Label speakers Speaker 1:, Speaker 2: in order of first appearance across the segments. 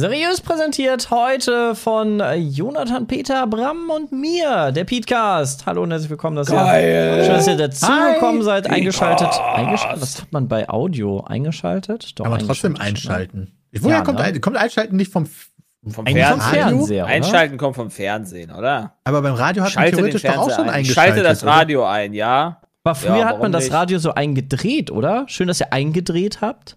Speaker 1: Seriös präsentiert
Speaker 2: heute von Jonathan Peter Bram und mir, der Petecast. Hallo und herzlich willkommen, dass ihr, schön, dass ihr dazugekommen seid, eingeschaltet. Eingeschaltet? Was hat man bei Audio? Eingeschaltet?
Speaker 3: Doch, Aber trotzdem
Speaker 2: ne?
Speaker 3: einschalten. Woher
Speaker 2: Ja,
Speaker 3: kommt,
Speaker 2: ne?
Speaker 3: ein, kommt Einschalten nicht vom.
Speaker 4: Vom Fernsehen.
Speaker 2: Fernseher, oder?
Speaker 4: Einschalten kommt vom Fernsehen, oder?
Speaker 3: Aber beim Radio hat man
Speaker 4: Schalte den
Speaker 3: theoretisch doch auch schon
Speaker 4: ein.
Speaker 3: eingeschaltet.
Speaker 4: Schalte das
Speaker 3: oder?
Speaker 4: Radio ein, ja.
Speaker 2: Aber früher
Speaker 4: Ja,
Speaker 2: hat man das
Speaker 4: nicht?
Speaker 2: Radio so eingedreht, oder? Schön, dass ihr eingedreht habt.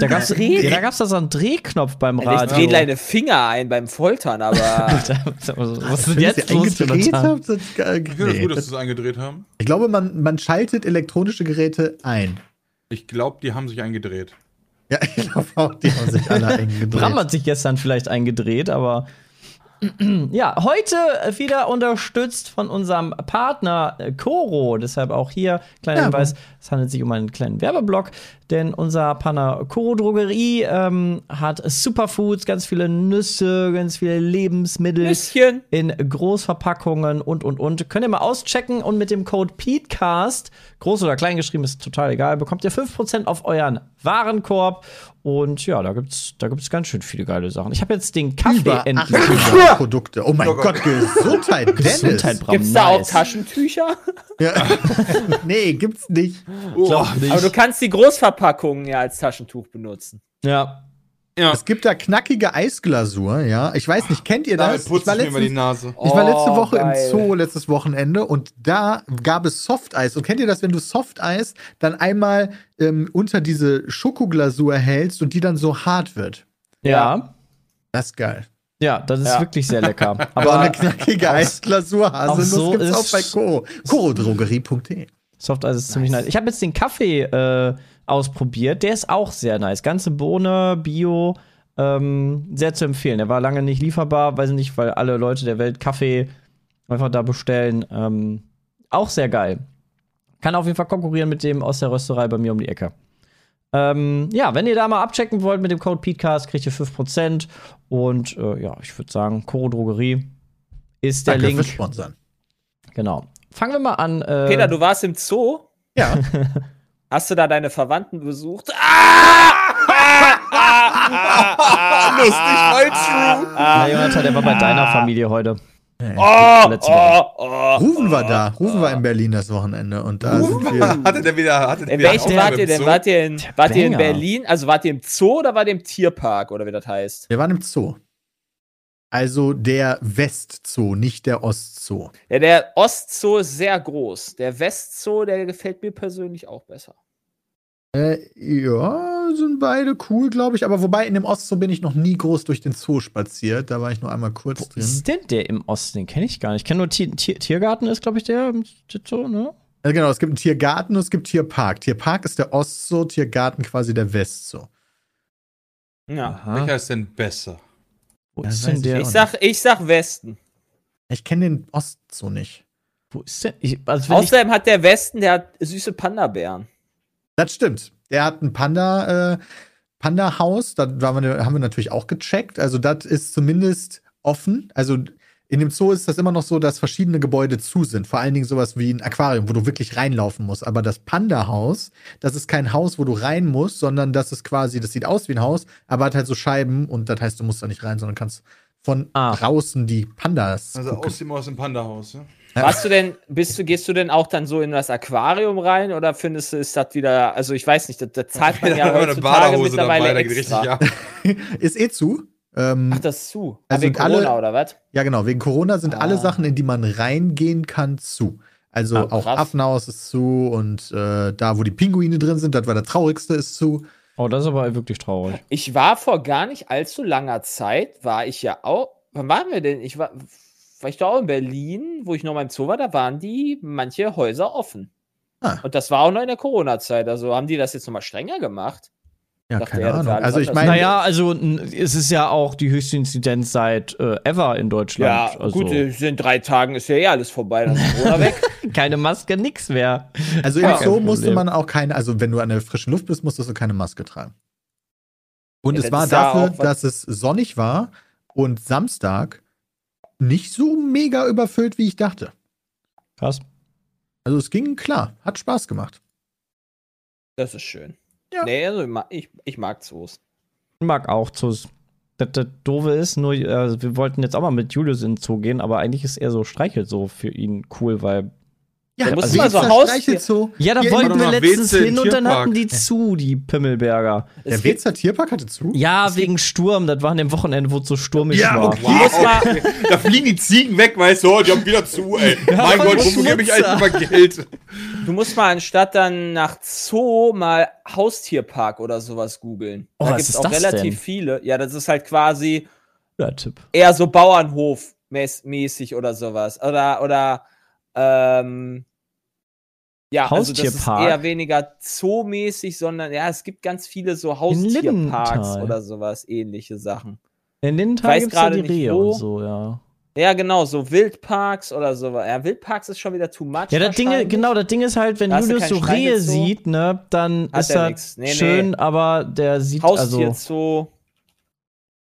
Speaker 2: Da gab's,
Speaker 4: Eingedreht?
Speaker 2: ja, da da so einen Drehknopf beim
Speaker 4: Ich
Speaker 2: Radio.
Speaker 4: drehe deine Finger ein beim Foltern, aber
Speaker 2: Was ist denn jetzt los,
Speaker 3: eingedreht
Speaker 2: Jonathan?
Speaker 3: habt? Das, äh,
Speaker 5: Ich finde es
Speaker 3: nee,
Speaker 5: gut, dass
Speaker 3: das,
Speaker 5: sie es eingedreht haben.
Speaker 3: ich glaube, man, man schaltet elektronische Geräte ein.
Speaker 5: Ich glaube, die haben sich eingedreht.
Speaker 3: Ja, ich glaube auch, die haben sich alle eingedreht.
Speaker 2: Bram hat sich gestern vielleicht eingedreht, aber ja, heute wieder unterstützt von unserem Partner äh, Coro. Deshalb auch hier kleiner
Speaker 3: Ja,
Speaker 2: Hinweis: Es handelt sich um einen kleinen Werbeblock, denn unser Partner Coro Drogerie ähm, hat Superfoods, ganz viele Nüsse, ganz viele Lebensmittel
Speaker 4: Nüsschen.
Speaker 2: in Großverpackungen und und und. Könnt ihr mal auschecken und mit dem Code PETECAST, groß oder klein geschrieben, ist total egal, bekommt ihr 5% auf euren Warenkorb. Und ja, da gibt's, da gibt's ganz schön viele geile Sachen. Ich habe jetzt den Kaffee
Speaker 3: Über
Speaker 2: endlich.
Speaker 3: 800 Produkte. Oh mein Gott, Gesundheit, Dennis.
Speaker 2: Gesundheit, Bram.
Speaker 4: Gibt's da auch. Taschentücher?
Speaker 3: Ja. nee, gibt's nicht.
Speaker 2: Glaub nicht.
Speaker 4: Aber du kannst die Großverpackungen ja als Taschentuch benutzen.
Speaker 2: Ja.
Speaker 5: Ja,
Speaker 3: Es gibt da knackige Eisglasur, ja. Ich weiß nicht, kennt ihr das?
Speaker 5: ich die
Speaker 3: letztens-
Speaker 5: Nase.
Speaker 3: Ich war letzte
Speaker 4: Oh,
Speaker 3: Woche
Speaker 4: geil.
Speaker 3: im Zoo, letztes Wochenende, und da gab es Softeis. Und kennt ihr das, wenn du Softeis dann einmal ähm, unter diese Schokoglasur hältst und die dann so hart wird?
Speaker 2: Ja.
Speaker 3: Das ist geil.
Speaker 2: Ja, das ist
Speaker 4: Ja.
Speaker 2: wirklich sehr lecker.
Speaker 3: Aber eine knackige Eisglasur, Haselnuss
Speaker 2: so
Speaker 3: gibt's auch bei Koro. Korodrogerie.de.
Speaker 2: Softeis ist ziemlich nice. Ich habe jetzt den Kaffee äh, ausprobiert. Der ist auch sehr nice. Ganze Bohne, Bio. Ähm, sehr zu empfehlen. Der war lange nicht lieferbar, weiß ich nicht, weil alle Leute der Welt Kaffee einfach da bestellen. Ähm, auch sehr geil. Kann auf jeden Fall konkurrieren mit dem aus der Rösterei bei mir um die Ecke. Ähm, ja, wenn ihr da mal abchecken wollt mit dem Code PETECAST, kriegt ihr 5%. Und äh, ja, ich würde sagen, Coro Drogerie ist der
Speaker 3: Danke
Speaker 2: Link.
Speaker 3: fürs Sponsern.
Speaker 2: Genau. Fangen wir mal an. Äh,
Speaker 4: Peter, du warst im Zoo?
Speaker 3: Ja.
Speaker 4: Hast du da deine Verwandten besucht? Ah!
Speaker 5: Lustig, mal true.
Speaker 2: Na, Jonathan, der war bei deiner Familie heute.
Speaker 4: Oh,
Speaker 2: Letzte Woche.
Speaker 4: oh, oh.
Speaker 3: Rufen war da. Rufen war in Berlin das Wochenende. Und da sind wir.
Speaker 5: Hatte der wieder, hatte der
Speaker 4: In
Speaker 5: wieder
Speaker 4: welchem wart ihr denn?
Speaker 5: Zoo?
Speaker 4: Wart ihr, in, wart ihr in. Berlin? Also wart ihr im Zoo oder wart ihr im Tierpark oder wie das heißt?
Speaker 3: Wir waren im Zoo. Also der Westzoo, nicht der Ostzoo.
Speaker 4: Ja, der Ostzoo ist sehr groß. Der Westzoo, der gefällt mir persönlich auch besser.
Speaker 3: Äh, ja, sind beide cool, glaube ich. Aber wobei in dem Ostzoo bin ich noch nie groß durch den Zoo spaziert. Da war ich nur einmal kurz
Speaker 2: Wo
Speaker 3: drin.
Speaker 2: ist denn der im Osten? Den kenne ich gar nicht. Ich kenne nur Tier, Tier, Tiergarten, ist, glaube ich, der im Zoo, ne?
Speaker 3: Äh, genau, es gibt einen Tiergarten und es gibt Tierpark. Tierpark ist der Ostzoo, Tiergarten quasi der Westzoo.
Speaker 4: Ja.
Speaker 5: Welcher ist denn besser?
Speaker 2: Wo
Speaker 3: Ja,
Speaker 2: ist
Speaker 3: weiß
Speaker 2: denn der?
Speaker 4: Ich sag, ich sag Westen.
Speaker 3: Ich kenne den Ostzoo nicht.
Speaker 2: Wo ist denn? Ich, also wenn ich,
Speaker 4: Außerdem hat der Westen, der hat süße Panda-Bären.
Speaker 3: Das stimmt. Der hat ein Panda, äh, Panda-Haus. Da haben wir natürlich auch gecheckt. Also, das ist zumindest offen. Also, in dem Zoo ist das immer noch so, dass verschiedene Gebäude zu sind. Vor allen Dingen sowas wie ein Aquarium, wo du wirklich reinlaufen musst. Aber das Panda-Haus, das ist kein Haus, wo du rein musst, sondern das ist quasi, das sieht aus wie ein Haus, aber hat halt so Scheiben und das heißt, du musst da nicht rein, sondern kannst von
Speaker 2: Ah.
Speaker 3: draußen die Pandas
Speaker 5: Also
Speaker 3: gucken.
Speaker 5: aus dem, aus dem Panda-Haus, ja?
Speaker 4: Warst du denn, bist du, gehst du denn auch dann so in das Aquarium rein oder findest du, ist das wieder, also ich weiß nicht, da, da zahlt man ja
Speaker 5: eine
Speaker 4: heutzutage mittlerweile
Speaker 5: dabei, da geht
Speaker 4: extra.
Speaker 5: richtig ab.
Speaker 3: Ist eh zu. Ähm,
Speaker 4: Ach, das ist zu.
Speaker 3: Also
Speaker 4: Also wegen
Speaker 3: alle-
Speaker 4: Corona oder was?
Speaker 3: Ja, genau. Wegen Corona sind alle
Speaker 4: Ah.
Speaker 3: Sachen, in die man reingehen kann, zu. Also
Speaker 4: Ah,
Speaker 3: auch. Affenhaus ist zu und äh, da, wo die Pinguine drin sind, das war der traurigste, ist zu.
Speaker 2: oh, das ist aber wirklich traurig.
Speaker 4: Ich war vor gar nicht allzu langer Zeit, war ich ja auch, wann waren wir denn? Ich war ich da auch in Berlin, wo ich noch mal im Zoo war, da waren die manche Häuser offen.
Speaker 3: Ah.
Speaker 4: Und das war auch noch in der Corona-Zeit. Also haben die das jetzt nochmal strenger gemacht?
Speaker 3: Ja,
Speaker 4: Dachte
Speaker 3: keine
Speaker 4: er,
Speaker 3: Ahnung. Also ich meine,
Speaker 2: Naja, also es ist ja auch die höchste Inzidenz seit äh, ever in Deutschland.
Speaker 4: Ja,
Speaker 2: also,
Speaker 4: gut, äh, in drei Tagen ist ja eh alles vorbei, dann ist Corona weg.
Speaker 2: keine Maske, nix mehr.
Speaker 3: also
Speaker 2: Ja,
Speaker 3: im Zoo musste man auch keine, also wenn du an der frischen Luft bist, musstest du keine Maske tragen. Und
Speaker 4: Ja,
Speaker 3: es war dafür, dass es sonnig war und Samstag nicht so mega überfüllt, wie ich dachte.
Speaker 2: Krass.
Speaker 3: Also es ging klar, hat Spaß gemacht.
Speaker 4: Das ist schön.
Speaker 3: Ja.
Speaker 4: Nee, also ich mag, ich, ich mag Zoos.
Speaker 2: Ich mag auch Zoos. Das, das Doofe ist, nur äh, wir wollten jetzt auch mal mit Julius in den Zoo gehen, aber eigentlich ist eher so Streichelt so für ihn cool, weil.
Speaker 3: Ja,
Speaker 4: Da musst
Speaker 3: also
Speaker 4: mal so Haus-
Speaker 3: so.
Speaker 2: Ja, da wollten wir letztens
Speaker 5: Weze
Speaker 2: hin und dann hatten die zu, die Pimmelberger.
Speaker 3: Der
Speaker 4: Es
Speaker 3: Wetzer Tierpark hatte zu?
Speaker 2: Ja, wegen Sturm. Das war an dem Wochenende, wo es so sturmig
Speaker 3: Ja,
Speaker 2: war.
Speaker 3: okay.
Speaker 4: Musst mal,
Speaker 5: Da fliegen die Ziegen weg, weißt du, oh, die haben wieder zu, ey. mein
Speaker 2: voll
Speaker 5: Gott, wofür gebe ich eigentlich immer Geld?
Speaker 4: du musst mal anstatt dann nach Zoo mal Haustierpark oder sowas googeln.
Speaker 2: Oh,
Speaker 4: da gibt es auch
Speaker 2: das
Speaker 4: relativ
Speaker 2: denn?
Speaker 4: viele. Ja, das ist halt quasi
Speaker 2: Tipp.
Speaker 4: eher so Bauernhof mäßig oder sowas. Oder, oder, ähm, ja, also das ist eher weniger Zoo-mäßig, sondern ja, es gibt ganz viele so
Speaker 2: Lindenthal.
Speaker 4: Haustierparks oder sowas, ähnliche Sachen.
Speaker 2: In Tagen gibt es ja
Speaker 4: gerade
Speaker 2: die
Speaker 4: nicht,
Speaker 2: Rehe
Speaker 4: wo.
Speaker 2: und so, ja.
Speaker 4: Ja, genau, so Wildparks oder sowas. Ja, Wildparks ist schon wieder too much.
Speaker 2: Ja, das Ding, genau, das Ding ist halt, wenn
Speaker 4: Da
Speaker 2: Julius so Rehe sieht, ne, dann
Speaker 4: Hat
Speaker 2: ist
Speaker 4: er
Speaker 2: das.
Speaker 4: Nee,
Speaker 2: schön,
Speaker 4: nee.
Speaker 2: aber der sieht also.
Speaker 4: Haustierzoo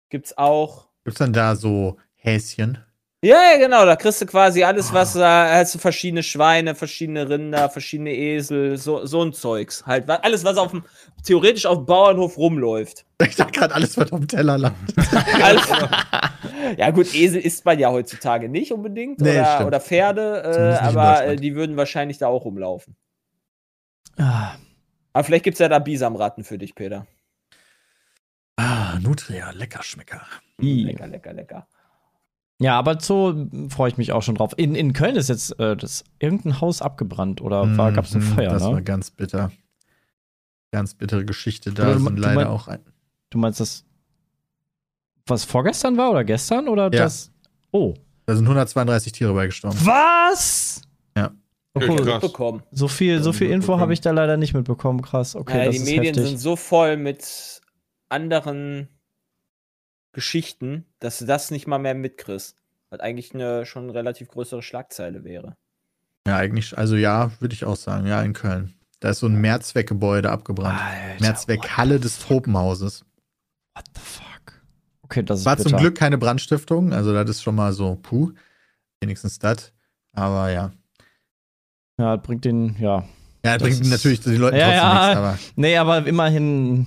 Speaker 4: gibt's auch.
Speaker 3: Gibt's dann da so Häschen?
Speaker 4: Ja, ja, genau, da kriegst du quasi alles, was da hast du verschiedene Schweine, verschiedene Rinder, verschiedene Esel, so, so ein Zeugs. Halt, alles, was auf dem, theoretisch auf dem Bauernhof rumläuft.
Speaker 3: Ich dachte gerade, alles wird auf dem Teller landet.
Speaker 4: Alles, ja, gut, Esel isst man ja heutzutage nicht unbedingt.
Speaker 3: Nee,
Speaker 4: oder, oder Pferde, äh, aber äh, die würden wahrscheinlich da auch rumlaufen.
Speaker 2: Ah,
Speaker 4: Aber vielleicht gibt's ja da Bisamratten für dich, Peter.
Speaker 3: Ah, Nutria, Leckerschmecker.
Speaker 2: i.
Speaker 4: Lecker, lecker, lecker.
Speaker 2: Ja, aber so freue ich mich auch schon drauf. In, in Köln ist jetzt äh, das, irgendein Haus abgebrannt oder war, gab es ein Feuer,
Speaker 3: Das war
Speaker 2: ne?
Speaker 3: ganz bitter. Ganz bittere Geschichte. Da
Speaker 2: du-
Speaker 3: sind
Speaker 2: du
Speaker 3: leider
Speaker 2: mein-
Speaker 3: auch ein.
Speaker 2: Du meinst das, was vorgestern war oder gestern oder
Speaker 3: Ja.
Speaker 2: das? Oh.
Speaker 3: Da sind 132 Tiere bei gestorben.
Speaker 2: Was?
Speaker 3: Ja.
Speaker 4: Bekommen.
Speaker 2: So viel, so viel Info habe ich da leider nicht mitbekommen. Krass. Okay,
Speaker 4: ja,
Speaker 2: das
Speaker 4: die
Speaker 2: ist
Speaker 4: Medien
Speaker 2: heftig.
Speaker 4: sind so voll mit anderen Geschichten, dass du das nicht mal mehr mitkriegst. Was eigentlich eine schon relativ größere Schlagzeile wäre.
Speaker 3: Ja, eigentlich, also ja, würde ich auch sagen. Ja, in Köln. Da ist so ein Mehrzweckgebäude abgebrannt.
Speaker 2: Alter,
Speaker 3: Mehrzweckhalle des Tropenhauses.
Speaker 2: What the fuck? Okay, das ist
Speaker 3: War
Speaker 2: bitter.
Speaker 3: zum Glück keine Brandstiftung. Also, das ist schon mal so, puh. Wenigstens das. Aber ja.
Speaker 2: Ja, das bringt den, ja.
Speaker 3: Ja,
Speaker 2: Das
Speaker 3: bringt
Speaker 2: ist-
Speaker 3: natürlich den Leuten
Speaker 2: Ja,
Speaker 3: trotzdem
Speaker 2: ja.
Speaker 3: nichts, aber.
Speaker 2: Nee, aber immerhin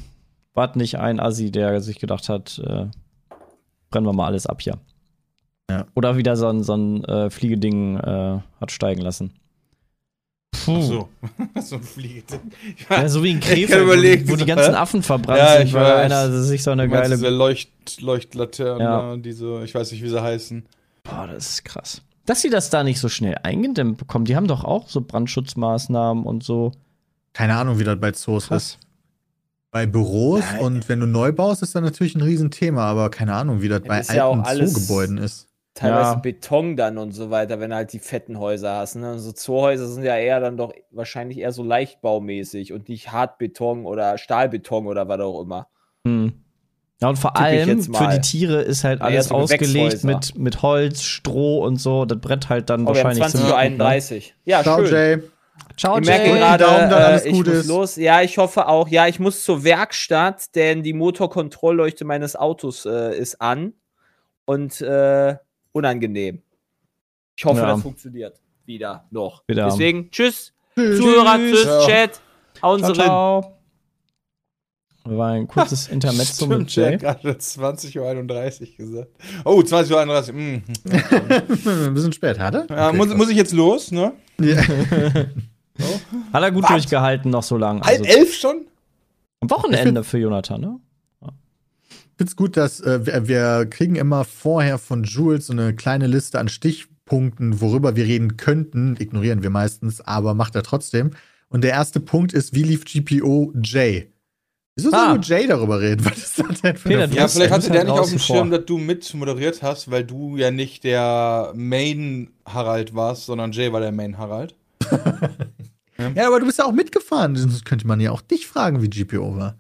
Speaker 2: war nicht ein Assi, der sich gedacht hat, äh, brennen wir mal alles ab hier.
Speaker 3: Ja.
Speaker 2: Oder wieder so ein, so ein äh, Fliegeding äh, hat steigen lassen. Puh.
Speaker 5: Ach so. so ein Fliegeding.
Speaker 2: Ja, so wie in
Speaker 5: Ich
Speaker 2: Krefeld,
Speaker 5: hab überlegt,
Speaker 2: wo, wo die ganzen? Affen verbrannt
Speaker 5: Ja,
Speaker 2: sind,
Speaker 5: ich
Speaker 2: weil
Speaker 5: weiß.
Speaker 2: einer sich so eine
Speaker 5: meinst
Speaker 2: geile.
Speaker 5: diese Leucht, Leuchtlaternen,
Speaker 2: Ja.
Speaker 5: diese, ich weiß nicht, wie sie heißen.
Speaker 2: Boah, das ist krass. Dass sie das da nicht so schnell eingedämmt bekommen, die haben doch auch so Brandschutzmaßnahmen und so.
Speaker 3: Keine Ahnung, wie das bei Zoos
Speaker 2: Krass.
Speaker 3: ist. Bei Büros
Speaker 2: Nein.
Speaker 3: und wenn du neu baust, ist das natürlich ein Riesenthema, aber keine Ahnung, wie das
Speaker 4: Ja,
Speaker 3: bei
Speaker 4: ist ja auch
Speaker 3: alten
Speaker 4: alles-
Speaker 3: Zoogebäuden ist.
Speaker 4: Teilweise
Speaker 2: Ja.
Speaker 4: Beton dann und so weiter, wenn du halt die fetten Häuser hast. Ne? So Zoohäuser sind ja eher dann doch wahrscheinlich eher so leichtbaumäßig und nicht Hartbeton oder Stahlbeton oder was auch immer.
Speaker 2: Hm. Ja, und vor allem für die Tiere ist halt
Speaker 4: Ja,
Speaker 2: alles
Speaker 4: so
Speaker 2: ausgelegt mit, mit Holz, Stroh und so. Das Brett halt dann
Speaker 4: Oh,
Speaker 2: wahrscheinlich
Speaker 4: 20.31 Uhr.
Speaker 2: ne?
Speaker 4: Ja,
Speaker 3: Ciao,
Speaker 4: schön.
Speaker 3: Jay.
Speaker 2: Ciao,
Speaker 4: Ich merke gerade,
Speaker 3: Daumen,
Speaker 4: äh, ich muss
Speaker 3: ist.
Speaker 4: los. Ja, ich hoffe auch. Ja, ich muss zur Werkstatt, denn die Motorkontrollleuchte meines Autos äh, ist an und äh, unangenehm. Ich hoffe,
Speaker 2: Ja.
Speaker 4: das funktioniert wieder noch.
Speaker 2: Wieder.
Speaker 4: Deswegen, tschüss,
Speaker 3: Tschüss.
Speaker 4: Zuhörer, tschüss,
Speaker 5: Ciao.
Speaker 4: Chat. Hauen
Speaker 2: Ciao,
Speaker 4: Sie rein.
Speaker 2: ciao. War ein kurzes Intermezzo mit
Speaker 5: Stimmt, der
Speaker 2: Jay.
Speaker 5: hat gerade 20.31 Uhr gesagt. Oh, 20.31 Uhr. Mm.
Speaker 3: Ein bisschen spät, hat er?
Speaker 5: Ja,
Speaker 3: Okay,
Speaker 5: muss, muss ich jetzt los, ne?
Speaker 3: Ja.
Speaker 2: Hat er gut
Speaker 5: Was?
Speaker 2: durchgehalten noch so lang.
Speaker 5: Halb
Speaker 2: Also,
Speaker 5: elf schon?
Speaker 2: am Wochenende für Jonathan, ne?
Speaker 3: Ich finde es gut, dass äh, wir, wir kriegen immer vorher von Jules so eine kleine Liste an Stichpunkten, worüber wir reden könnten. Ignorieren wir meistens, aber macht er trotzdem. Und der erste Punkt ist, wie lief GPO J? Wieso soll
Speaker 2: Ah.
Speaker 3: nur Jay darüber reden? Was ist das denn für
Speaker 2: Peter,
Speaker 3: eine
Speaker 5: Ja, vielleicht
Speaker 2: du
Speaker 5: hatte der
Speaker 2: halt
Speaker 5: nicht auf dem. Schirm, dass du mit moderiert hast, weil du ja nicht der Main Harald warst, sondern Jay war der Main Harald.
Speaker 3: Ja, aber du bist ja auch mitgefahren. Sonst könnte man ja auch dich fragen, wie GPO war.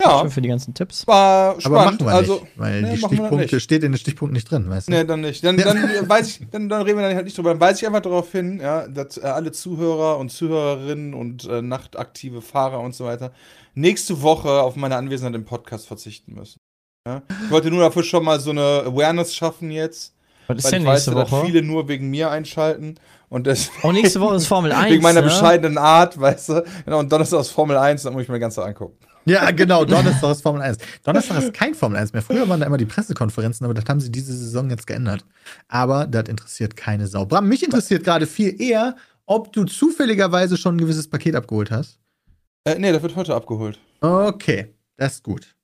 Speaker 5: Ja,
Speaker 2: Schön für die ganzen Tipps.
Speaker 5: war
Speaker 3: Aber
Speaker 5: spannend.
Speaker 3: machen wir
Speaker 5: also,
Speaker 3: nicht, weil
Speaker 5: nee,
Speaker 3: die Stichpunkte steht in den Stichpunkten nicht drin, weißt du?
Speaker 5: Nee, dann nicht. Dann, dann weiß ich, dann, dann reden wir da halt nicht drüber. Dann weise ich einfach darauf hin, ja, dass äh, alle Zuhörer und Zuhörerinnen und äh, nachtaktive Fahrer und so weiter nächste Woche auf meine Anwesenheit im Podcast verzichten müssen. Ja? Ich wollte nur dafür schon mal so eine Awareness schaffen jetzt,
Speaker 2: Was ist
Speaker 5: weil
Speaker 2: denn
Speaker 5: ich weiß,
Speaker 2: nächste
Speaker 5: dass
Speaker 2: Woche?
Speaker 5: viele nur wegen mir einschalten und das
Speaker 2: Oh, nächste Woche ist Formel 1.
Speaker 5: wegen meiner
Speaker 2: ne?
Speaker 5: bescheidenen Art, weißt du. Genau, und Donnerstag ist Formel 1, dann muss ich mir ganz so angucken.
Speaker 3: Ja, genau. Donnerstag ist Formel 1. Donnerstag ist kein Formel 1 mehr. Früher waren da immer die Pressekonferenzen, aber das haben sie diese Saison jetzt geändert. Aber das interessiert keine Sau. Bram, mich interessiert gerade viel eher, ob du zufälligerweise schon ein gewisses Paket abgeholt hast.
Speaker 5: Äh, nee, das wird heute abgeholt.
Speaker 3: Okay, das ist gut.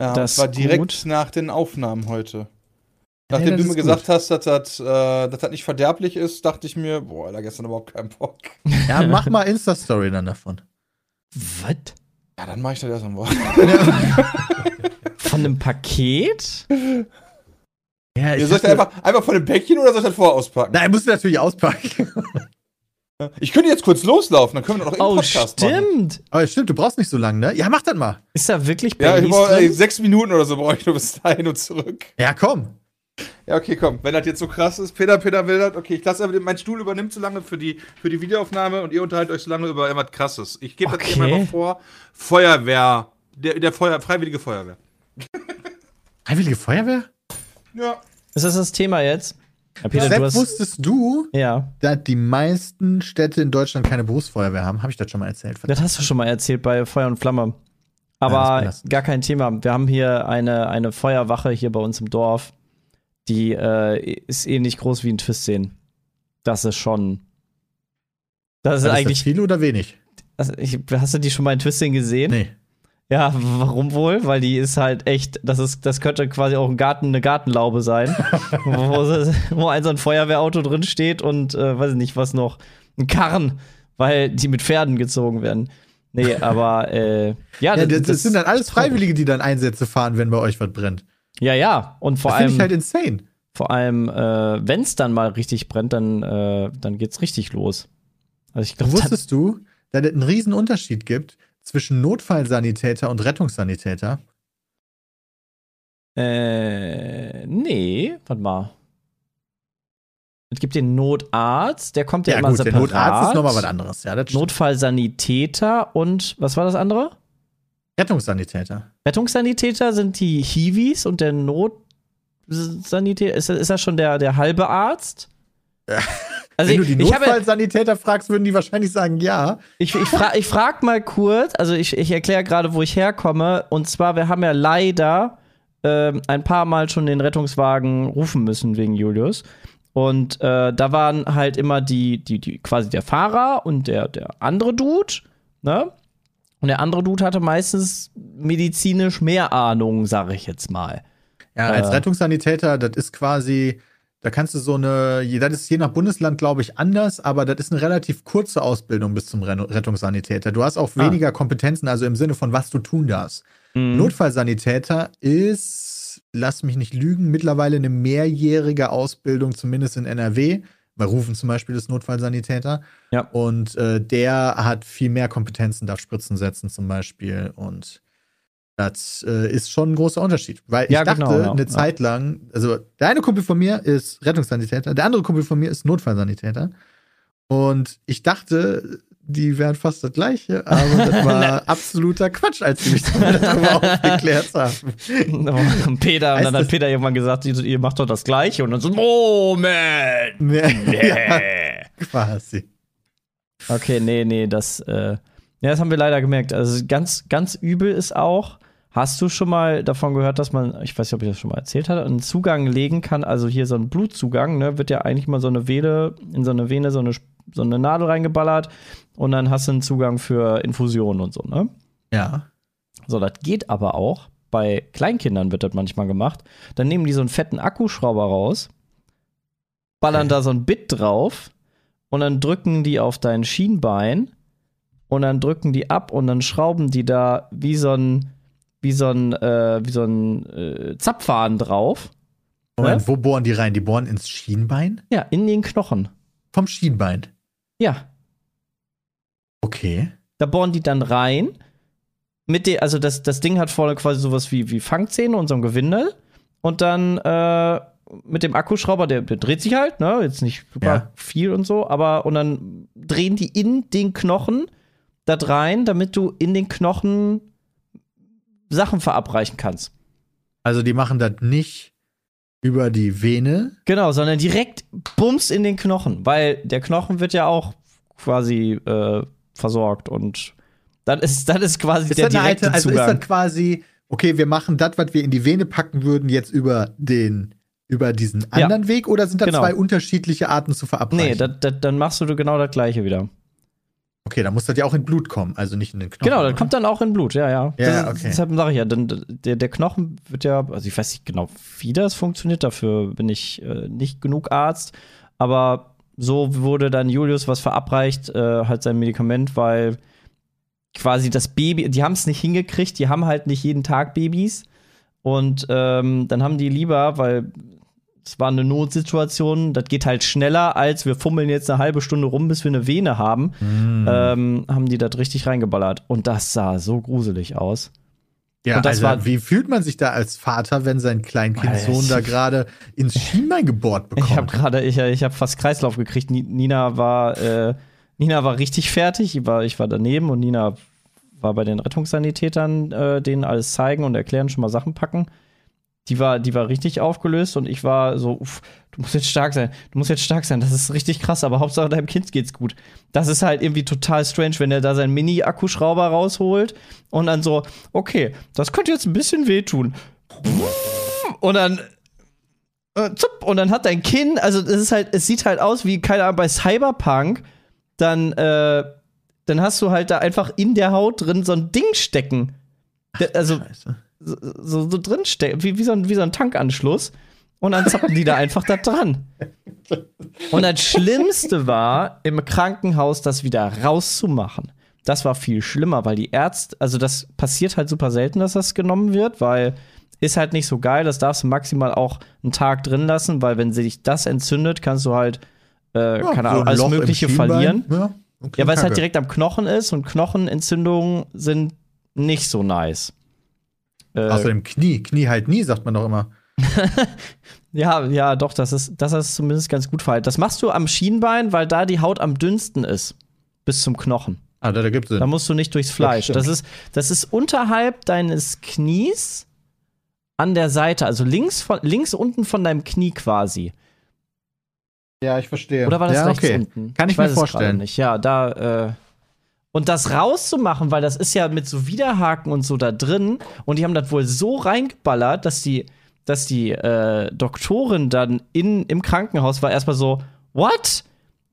Speaker 5: Ja,
Speaker 2: Das
Speaker 5: war direkt
Speaker 2: gut.
Speaker 5: nach den Aufnahmen heute.
Speaker 3: Ja,
Speaker 5: Nachdem
Speaker 3: das
Speaker 5: du mir gesagt
Speaker 3: gut.
Speaker 5: hast, dass das, äh, dass das nicht verderblich ist, dachte ich mir, boah, da gestern überhaupt keinen Bock.
Speaker 3: Ja, mach mal Insta-Story dann davon.
Speaker 2: Was?
Speaker 5: Ja, dann mache ich das erst am Wochenende.
Speaker 2: Von einem Paket?
Speaker 3: Ja,
Speaker 5: Ihr soll ich das einfach, einfach von dem Päckchen oder soll ich das vorher auspacken?
Speaker 3: Nein, musst du natürlich auspacken.
Speaker 5: Ich könnte jetzt kurz loslaufen, dann können wir doch noch
Speaker 2: Oh,
Speaker 5: einen Podcast machen.
Speaker 2: stimmt.
Speaker 3: Aber stimmt, du brauchst nicht so lange, ne? Ja, mach das mal.
Speaker 2: Ist da wirklich
Speaker 5: Ja, ich
Speaker 2: Baileys
Speaker 5: brauche, ey,
Speaker 2: drin?
Speaker 5: sechs Minuten oder so brauche ich nur bis dahin und zurück.
Speaker 3: Ja, komm.
Speaker 5: Ja, okay, komm. Wenn das jetzt so krass ist, Peter, Peter will das. Okay, ich lasse aber mein Stuhl übernimmt so lange für die, für die Videoaufnahme und ihr unterhaltet euch so lange über irgendwas krasses. Ich gebe das
Speaker 2: Okay.
Speaker 5: immer einfach vor. Feuerwehr. Der, der Feuer, Freiwillige Feuerwehr.
Speaker 3: Freiwillige Feuerwehr?
Speaker 5: Ja.
Speaker 2: Ist das das Thema jetzt? Ja, Peter,
Speaker 3: Sepp,
Speaker 2: du hast.
Speaker 3: wusstest du,
Speaker 2: Ja,
Speaker 3: dass die meisten Städte in Deutschland keine Berufsfeuerwehr haben? Habe ich das schon mal erzählt?
Speaker 2: das hast du schon mal erzählt bei Feuer und Flamme.
Speaker 3: Ja,
Speaker 2: Aber
Speaker 3: das ist
Speaker 2: gar kein Thema. Wir haben hier eine, eine Feuerwache hier bei uns im Dorf. Die äh, ist ähnlich groß wie ein Twistsehen. Das ist schon. Das ist
Speaker 3: Ist das
Speaker 2: eigentlich.
Speaker 3: viel oder wenig?
Speaker 2: Also ich, hast du die schon mal in Twisting gesehen?
Speaker 3: Nee.
Speaker 2: Ja, warum wohl? Weil die ist halt echt, das ist, das könnte quasi auch ein Garten, eine Gartenlaube sein, wo, wo ein so ein Feuerwehrauto drin steht und äh, weiß ich nicht, was noch, ein Karren, weil die mit Pferden gezogen werden. Nee, aber äh, ja,
Speaker 3: Ja, das, das sind dann alles. Freiwillige, die dann Einsätze fahren, wenn bei euch was brennt.
Speaker 2: Ja, ja. Und vor
Speaker 3: Das finde
Speaker 2: allem,
Speaker 3: ich halt insane.
Speaker 2: vor allem, äh, wenn es dann mal richtig brennt, dann, äh, dann geht's richtig los. Also ich glaube,
Speaker 3: Wusstest du, dass es einen riesen Unterschied gibt zwischen Notfallsanitäter und Rettungssanitäter?
Speaker 2: Äh, nee, warte mal. Es gibt den Notarzt, der kommt ja, immer
Speaker 3: gut, der
Speaker 2: separat.
Speaker 3: Notarzt ist nochmal was anderes. Ja, das.
Speaker 2: Notfallsanitäter und was war das andere?
Speaker 3: Rettungssanitäter.
Speaker 2: Rettungssanitäter sind die Hiwis und der Notsanitäter, ist, ist das schon der, der halbe Arzt? Also
Speaker 3: Wenn
Speaker 2: ich,
Speaker 3: du die Notfallsanitäter fragst, würden die wahrscheinlich sagen, ja.
Speaker 2: ich, ich, fra ich frag mal kurz, also ich, ich erkläre gerade, wo ich herkomme. Und zwar, wir haben ja leider ähm, ein paar Mal schon den Rettungswagen rufen müssen wegen Julius. Und äh, da waren halt immer die, die, die, quasi der Fahrer und der, der andere Dude, ne? Und der andere Dude hatte meistens medizinisch mehr Ahnung, sag ich jetzt mal.
Speaker 3: Ja, als
Speaker 2: Äh.
Speaker 3: Rettungssanitäter, das ist quasi, da kannst du so eine, das ist je nach Bundesland, glaube ich, anders, aber das ist eine relativ kurze Ausbildung bis zum Rettungssanitäter. Du hast auch
Speaker 2: Ah.
Speaker 3: weniger Kompetenzen, also im Sinne von, was du tun darfst.
Speaker 2: Mhm.
Speaker 3: Notfallsanitäter ist, lass mich nicht lügen, mittlerweile eine mehrjährige Ausbildung, zumindest in NRW. Bei Rufen zum Beispiel ist Notfallsanitäter.
Speaker 2: Ja.
Speaker 3: Und äh, der hat viel mehr Kompetenzen, darf Spritzen setzen zum Beispiel. Und das äh, ist schon ein großer Unterschied. Weil ich
Speaker 2: Ja,
Speaker 3: dachte
Speaker 2: genau, ja.
Speaker 3: eine. Zeit lang, also der eine Kumpel von mir ist Rettungssanitäter, der andere Kumpel von mir ist Notfallsanitäter. Und ich dachte, die wären fast das gleiche, aber das war absoluter Quatsch, als sie mich darüber aufgeklärt haben.
Speaker 2: Und Peter, und dann hat Peter irgendwann gesagt, ihr, macht doch das Gleiche. Und dann so, Moment!
Speaker 3: ja, quasi.
Speaker 2: Okay, nee, nee, das, äh, ja, das haben wir leider gemerkt. Also ganz, ganz übel ist auch, hast du schon mal davon gehört, dass man, ich weiß nicht, ob ich das schon mal erzählt hatte, einen Zugang legen kann, also hier so ein Blutzugang, ne, wird ja eigentlich mal so eine Vene, in so eine Vene so eine, so eine Nadel reingeballert und dann hast du einen Zugang für Infusionen und so, ne?
Speaker 3: Ja.
Speaker 2: So, das geht aber auch. Bei Kleinkindern wird das manchmal gemacht. Dann nehmen die so einen fetten Akkuschrauber raus, ballern
Speaker 3: Okay.
Speaker 2: da so ein Bit drauf und dann drücken die auf dein Schienbein und dann drücken die ab und dann schrauben die da wie so ein wie so ein äh, wie so ein äh, Zapfhahn drauf.
Speaker 3: Moment,
Speaker 2: Ja?
Speaker 3: wo bohren die rein? Die bohren ins Schienbein?
Speaker 2: Ja, in den Knochen.
Speaker 3: Vom Schienbein.
Speaker 2: Ja,
Speaker 3: Okay.
Speaker 2: da bohren die dann rein mit de, also das, das Ding hat vorne quasi sowas wie, wie Fangzähne und so ein Gewinde. Und dann äh, mit dem Akkuschrauber, der, der dreht sich halt, ne? Jetzt nicht super
Speaker 3: Ja.
Speaker 2: viel und so, aber und dann drehen die in den Knochen da rein, damit du in den Knochen Sachen verabreichen kannst.
Speaker 3: Also die machen das nicht über die Vene.
Speaker 2: Genau, sondern direkt bums in den Knochen, weil der Knochen wird ja auch quasi äh, versorgt und dann ist, dann ist quasi
Speaker 3: Ist
Speaker 2: der direkte
Speaker 3: alte, also ist
Speaker 2: Zugang.
Speaker 3: das quasi, okay, wir machen das, was wir in die Vene packen würden, jetzt über den, über diesen
Speaker 2: Ja.
Speaker 3: anderen Weg oder sind das
Speaker 2: Genau.
Speaker 3: zwei unterschiedliche Arten zu verabreichen?
Speaker 2: nee, das, das, dann machst du genau das gleiche wieder.
Speaker 3: Okay, dann muss das ja auch in Blut kommen, also nicht in den Knochen.
Speaker 2: Genau, das kommt dann auch in Blut, ja, ja.
Speaker 3: Ja,
Speaker 2: das,
Speaker 3: okay.
Speaker 2: Deshalb sage ich ja, dann, der, der Knochen wird ja, also ich weiß nicht genau, wie das funktioniert, dafür bin ich äh, nicht genug Arzt, aber so wurde dann Julius was verabreicht, äh, halt sein Medikament, weil quasi das Baby, die haben es nicht hingekriegt, die haben halt nicht jeden Tag Babys und ähm, dann haben die lieber, weil es war eine Notsituation, das geht halt schneller, als wir fummeln jetzt eine halbe Stunde rum, bis wir eine Vene haben
Speaker 3: Mm.
Speaker 2: ähm, haben die das richtig reingeballert. Und das sah so gruselig aus.
Speaker 3: Ja, also,
Speaker 2: war-
Speaker 3: wie fühlt man sich da als Vater, wenn sein Kleinkindsohn da gerade ins Schienbein gebohrt bekommt?
Speaker 2: Ich habe gerade, ich, ich habe fast Kreislauf gekriegt. Ni- Nina war, äh, Nina war richtig fertig. Ich war, ich war daneben und Nina war bei den Rettungssanitätern, äh, denen alles zeigen und erklären, schon mal Sachen packen. Die war, die war richtig aufgelöst und ich war so, uff, du musst jetzt stark sein, du musst jetzt stark sein, das ist richtig krass, aber Hauptsache deinem Kind geht's gut. Das ist halt irgendwie total strange, wenn er da seinen Mini-Akkuschrauber rausholt und dann so, okay, das könnte jetzt ein bisschen wehtun. Und dann äh, und dann hat dein Kind, also es ist halt, es sieht halt aus wie, keine Ahnung, bei Cyberpunk, dann, äh, dann hast du halt da einfach in der Haut drin so ein Ding stecken. Der- Also
Speaker 3: Scheiße.
Speaker 2: So, so, so drin stecken, wie, wie, so ein, wie so ein Tankanschluss. Und dann zappen die da einfach da dran. Und das Schlimmste war, im Krankenhaus das wieder rauszumachen. Das war viel schlimmer, weil die Ärzte, also das passiert halt super selten, dass das genommen wird, weil ist halt nicht so geil. Das darfst du maximal auch einen Tag drin lassen, weil wenn sich das entzündet, kannst du halt, äh,
Speaker 3: Ja,
Speaker 2: keine
Speaker 3: so
Speaker 2: Ahnung,
Speaker 3: ein
Speaker 2: alles
Speaker 3: Loch
Speaker 2: Mögliche verlieren.
Speaker 3: Ja, okay,
Speaker 2: Ja, weil es halt direkt am Knochen ist und Knochenentzündungen sind nicht so nice. Äh,
Speaker 3: Außerdem Knie. Knie halt nie, sagt man doch immer.
Speaker 2: ja, ja, doch, das ist, das ist zumindest ganz gut verhalten. Das machst du am Schienbein, weil da die Haut am dünnsten ist. Bis zum Knochen.
Speaker 3: Ah, da, da gibt es
Speaker 2: Da musst du nicht durchs Fleisch.
Speaker 3: stimmt.
Speaker 2: Das ist, das ist unterhalb deines Knies an der Seite, also links, von, links unten von deinem Knie quasi.
Speaker 3: Ja, ich verstehe.
Speaker 2: Oder war das
Speaker 3: ja,
Speaker 2: rechts
Speaker 3: okay.
Speaker 2: unten?
Speaker 3: Kann ich mir
Speaker 2: weiß es gerade
Speaker 3: vorstellen.
Speaker 2: Nicht. Ja, da. Äh und das rauszumachen, weil das ist ja mit so Widerhaken und so da drin. Und die haben das wohl so reingeballert, dass die, dass die äh, Doktorin dann in, im Krankenhaus war erstmal so, what?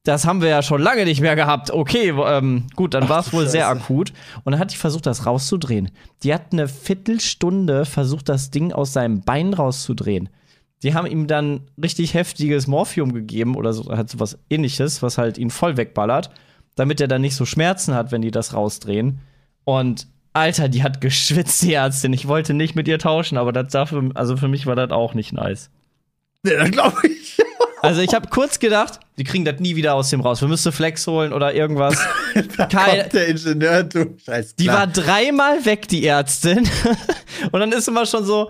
Speaker 2: Das haben wir ja schon lange nicht mehr gehabt. Okay, ähm, gut, dann war es wohl sehr akut. Und dann hat die versucht, das rauszudrehen. Die hat eine Viertelstunde versucht, das Ding aus seinem Bein rauszudrehen. Die haben ihm dann richtig heftiges Morphium gegeben oder so, halt sowas ähnliches, was halt ihn voll wegballert, damit er dann nicht so Schmerzen hat, wenn die das rausdrehen. Und Alter, die hat geschwitzt, die Ärztin. Ich wollte nicht mit ihr tauschen, aber das dafür, also für mich war das auch nicht nice.
Speaker 3: Ja, das glaube ich.
Speaker 2: Also ich habe kurz gedacht, die kriegen das nie wieder aus dem raus. Wir müssen Flex holen oder irgendwas. Kein,
Speaker 3: Kommt der Ingenieur, du Scheiß.
Speaker 2: die war dreimal weg, die Ärztin. Und dann ist immer schon so,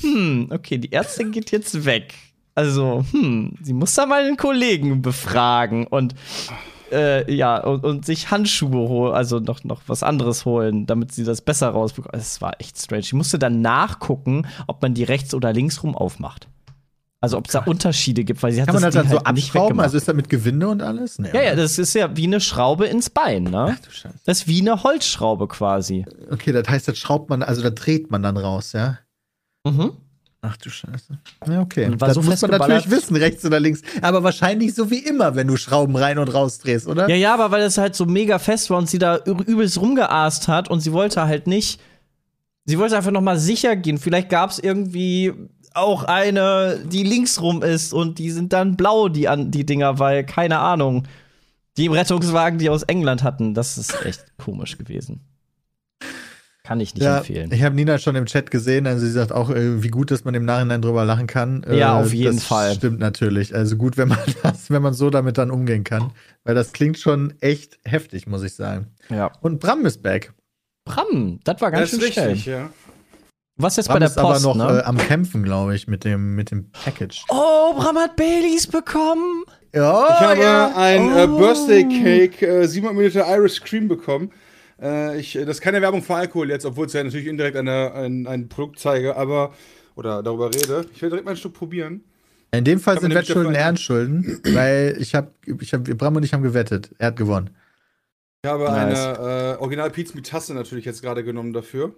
Speaker 2: hm, okay, die Ärztin geht jetzt weg. Also, hm, sie muss da mal einen Kollegen befragen und äh, ja, und, und sich Handschuhe holen, also noch, noch was anderes holen, damit sie das besser rausbekommt. Es war echt strange. Ich musste dann nachgucken, ob man die rechts oder links rum aufmacht. Also ob es da Unterschiede gibt, weil sie hat
Speaker 3: Kann man das dann so
Speaker 2: halt nicht
Speaker 3: abschrauben? Also ist das mit Gewinde und alles? Nee,
Speaker 2: ja, ja, das ist ja wie eine Schraube ins Bein, ne?
Speaker 3: Ach du Scheiße.
Speaker 2: Das ist wie eine Holzschraube quasi.
Speaker 3: Okay, das heißt, das schraubt man, also da dreht man dann raus, ja?
Speaker 2: Mhm.
Speaker 3: Ach du Scheiße. Ja, okay.
Speaker 2: Und war
Speaker 3: das
Speaker 2: so
Speaker 3: muss man natürlich wissen, rechts oder links. Aber wahrscheinlich so wie immer, wenn du Schrauben rein und raus drehst, oder?
Speaker 2: Ja, ja, aber weil es halt so mega fest war und sie da übelst rumgeast hat und sie wollte halt nicht. Sie wollte einfach noch mal sicher gehen. Vielleicht gab es irgendwie auch eine, die links rum ist und die sind dann blau, die, an, die Dinger, weil, keine Ahnung, die im Rettungswagen, die aus England hatten. Das ist echt komisch gewesen. Kann ich nicht
Speaker 3: Ja,
Speaker 2: empfehlen.
Speaker 3: ich habe Nina schon im Chat gesehen, also sie sagt auch, äh, wie gut, dass man im Nachhinein drüber lachen kann. Äh,
Speaker 2: Ja, auf jeden
Speaker 3: das
Speaker 2: Fall.
Speaker 3: Stimmt natürlich. Also gut, wenn man das, wenn man so damit dann umgehen kann. Weil das klingt schon echt heftig, muss ich sagen.
Speaker 2: Ja.
Speaker 3: Und Bram ist back.
Speaker 2: Bram, das war ganz
Speaker 5: Das
Speaker 2: schön schnell.
Speaker 5: richtig, ja.
Speaker 2: Was jetzt
Speaker 3: Bram
Speaker 2: bei der
Speaker 3: ist aber
Speaker 2: Post,
Speaker 3: noch
Speaker 2: ne?
Speaker 3: äh, am Kämpfen, glaube ich, mit dem, mit dem Package.
Speaker 2: oh, Bram hat Baileys bekommen.
Speaker 3: Ja,
Speaker 5: Ich habe ein äh,
Speaker 2: Oh.
Speaker 5: Birthday Cake, äh, 700 Milliliter Irish Cream bekommen. Äh, ich, das ist keine Werbung für Alkohol jetzt, obwohl es ja natürlich indirekt eine, ein, ein Produkt zeige, aber oder darüber rede. Ich werde direkt mal ein Stück probieren.
Speaker 3: In dem Fall sind Wettschulden Ehrenschulden, weil ich habe, ich hab, Bram und ich haben gewettet. Er hat gewonnen.
Speaker 5: Ich habe
Speaker 2: Nice.
Speaker 5: eine äh, Original Pizza mit Tasse natürlich jetzt gerade genommen dafür.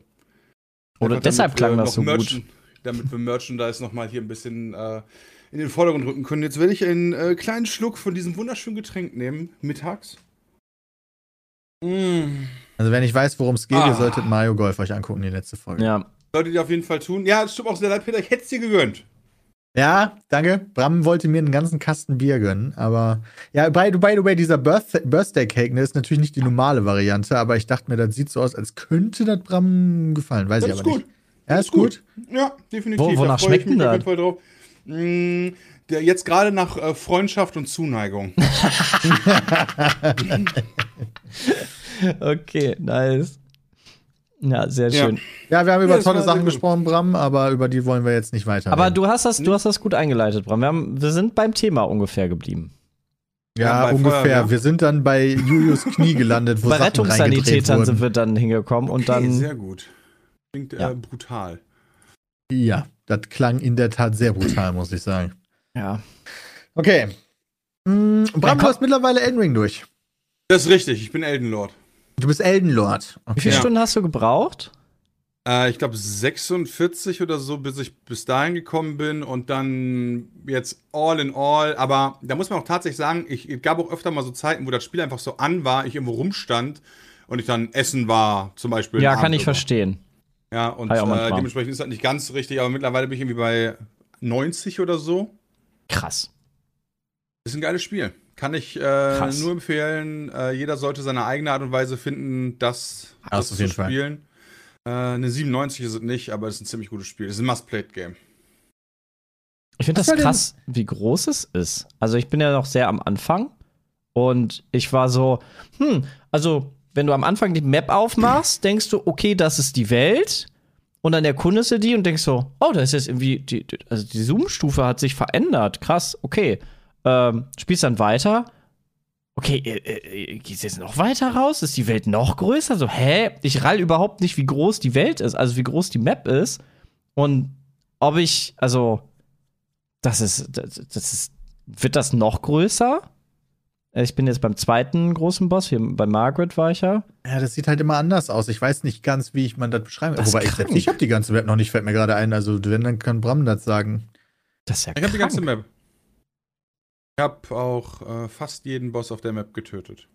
Speaker 2: Oder deshalb
Speaker 5: damit
Speaker 2: klang
Speaker 5: wir
Speaker 2: das so
Speaker 5: noch
Speaker 2: gut.
Speaker 5: Damit wir Merchandise nochmal hier ein bisschen äh, in den Vordergrund rücken können. Jetzt werde ich einen äh, kleinen Schluck von diesem wunderschönen Getränk nehmen, mittags. Mm.
Speaker 3: Also wenn ich weiß, worum es geht,
Speaker 5: Ah.
Speaker 3: ihr solltet Mario Golf euch angucken, die letzte Folge.
Speaker 2: Ja.
Speaker 5: Solltet ihr auf jeden Fall tun. Ja, es stimmt auch sehr leid, Peter, ich hätte es dir gegönnt.
Speaker 3: Ja, danke. Bram wollte mir einen ganzen Kasten Bier gönnen, aber ja, by, by the way, dieser Birth Birthday Cake ne, ist natürlich nicht die normale Variante, aber ich dachte mir, das sieht so aus, als könnte das Bram gefallen. Weiß
Speaker 5: Das
Speaker 3: ich
Speaker 5: ist
Speaker 3: aber
Speaker 5: gut.
Speaker 3: nicht. Ja, ist gut.
Speaker 5: Ja, definitiv.
Speaker 2: Wo- wonach
Speaker 5: da freue ich
Speaker 2: schmeckt denn das?
Speaker 5: Fall drauf. Mm, der, jetzt gerade nach äh, Freundschaft und Zuneigung.
Speaker 2: Okay, nice. Ja, sehr
Speaker 5: Ja.
Speaker 2: schön.
Speaker 3: Ja, wir haben über
Speaker 5: Ja,
Speaker 3: tolle Sachen
Speaker 5: gut.
Speaker 3: gesprochen, Bram, aber über die wollen wir jetzt nicht weiter.
Speaker 2: Aber du hast das, du hast das gut eingeleitet, Bram. Wir, haben, wir sind beim Thema ungefähr geblieben.
Speaker 3: ja,
Speaker 5: Ja,
Speaker 3: ungefähr.
Speaker 5: Feuerwehr.
Speaker 3: Wir sind dann bei Julius Knie gelandet, wo
Speaker 2: Bei
Speaker 3: Sachen
Speaker 2: Rettungssanitätern sind wir dann hingekommen und
Speaker 5: Okay,
Speaker 2: dann.
Speaker 5: sehr gut. Klingt
Speaker 2: Ja.
Speaker 5: äh, brutal.
Speaker 3: Ja, das klang in der Tat sehr brutal, muss ich sagen.
Speaker 2: Ja.
Speaker 3: Okay. Mm, Bram, du hast mittlerweile Elden Ring durch.
Speaker 5: Das ist richtig, ich bin Elden Lord.
Speaker 3: Du bist Elden Lord.
Speaker 2: Wie viele
Speaker 5: Ja.
Speaker 2: Stunden hast du gebraucht?
Speaker 5: Äh, ich glaube 46 oder so, bis ich bis dahin gekommen bin und dann jetzt all in all. Aber da muss man auch tatsächlich sagen, ich, es gab auch öfter mal so Zeiten, wo das Spiel einfach so an war, ich irgendwo rumstand und ich dann essen war, zum Beispiel.
Speaker 2: Ja, kann
Speaker 5: Abend
Speaker 2: ich
Speaker 5: über.
Speaker 2: verstehen.
Speaker 5: Ja, und
Speaker 2: ich
Speaker 5: äh, dementsprechend ist das nicht ganz richtig, aber mittlerweile bin ich irgendwie bei 90 oder so.
Speaker 2: Krass.
Speaker 5: Ist ein geiles Spiel. Kann ich äh, nur empfehlen. Äh, jeder sollte seine eigene Art und Weise finden, das,
Speaker 3: Das Fall.
Speaker 5: spielen. Äh, eine 97 ist es nicht, aber es ist ein ziemlich gutes Spiel. Es ist ein Must-Played-Game.
Speaker 2: Ich finde das
Speaker 3: denn-
Speaker 2: krass, wie groß es ist. Also ich bin ja noch sehr am Anfang und ich war so, hm, also wenn du am Anfang die Map aufmachst, denkst du, okay, das ist die Welt und dann erkundest du die und denkst so, oh, da ist jetzt irgendwie, die, die- also die Zoom-Stufe hat sich verändert, krass, okay. Ähm, spielst dann weiter. Okay, äh, äh, geht's jetzt noch weiter raus? Ist die Welt noch größer? So, hä? Ich rall überhaupt nicht, wie groß die Welt ist, also wie groß die Map ist. Und ob ich, also, das ist, das, das ist, wird das noch größer? Äh, Ich bin jetzt beim zweiten großen Boss, hier bei Margaret war ich ja.
Speaker 3: Ja, das sieht halt immer anders aus. Ich weiß nicht ganz, wie ich man das beschreiben
Speaker 2: ist
Speaker 3: Wobei ich
Speaker 2: krank.
Speaker 3: selbst, ich habe die ganze Welt noch nicht, fällt mir gerade ein. Also, wenn, dann kann Bram das sagen.
Speaker 2: Das ist ja
Speaker 5: Ich habe die ganze. Map. Ich habe auch äh, fast jeden Boss auf der Map getötet.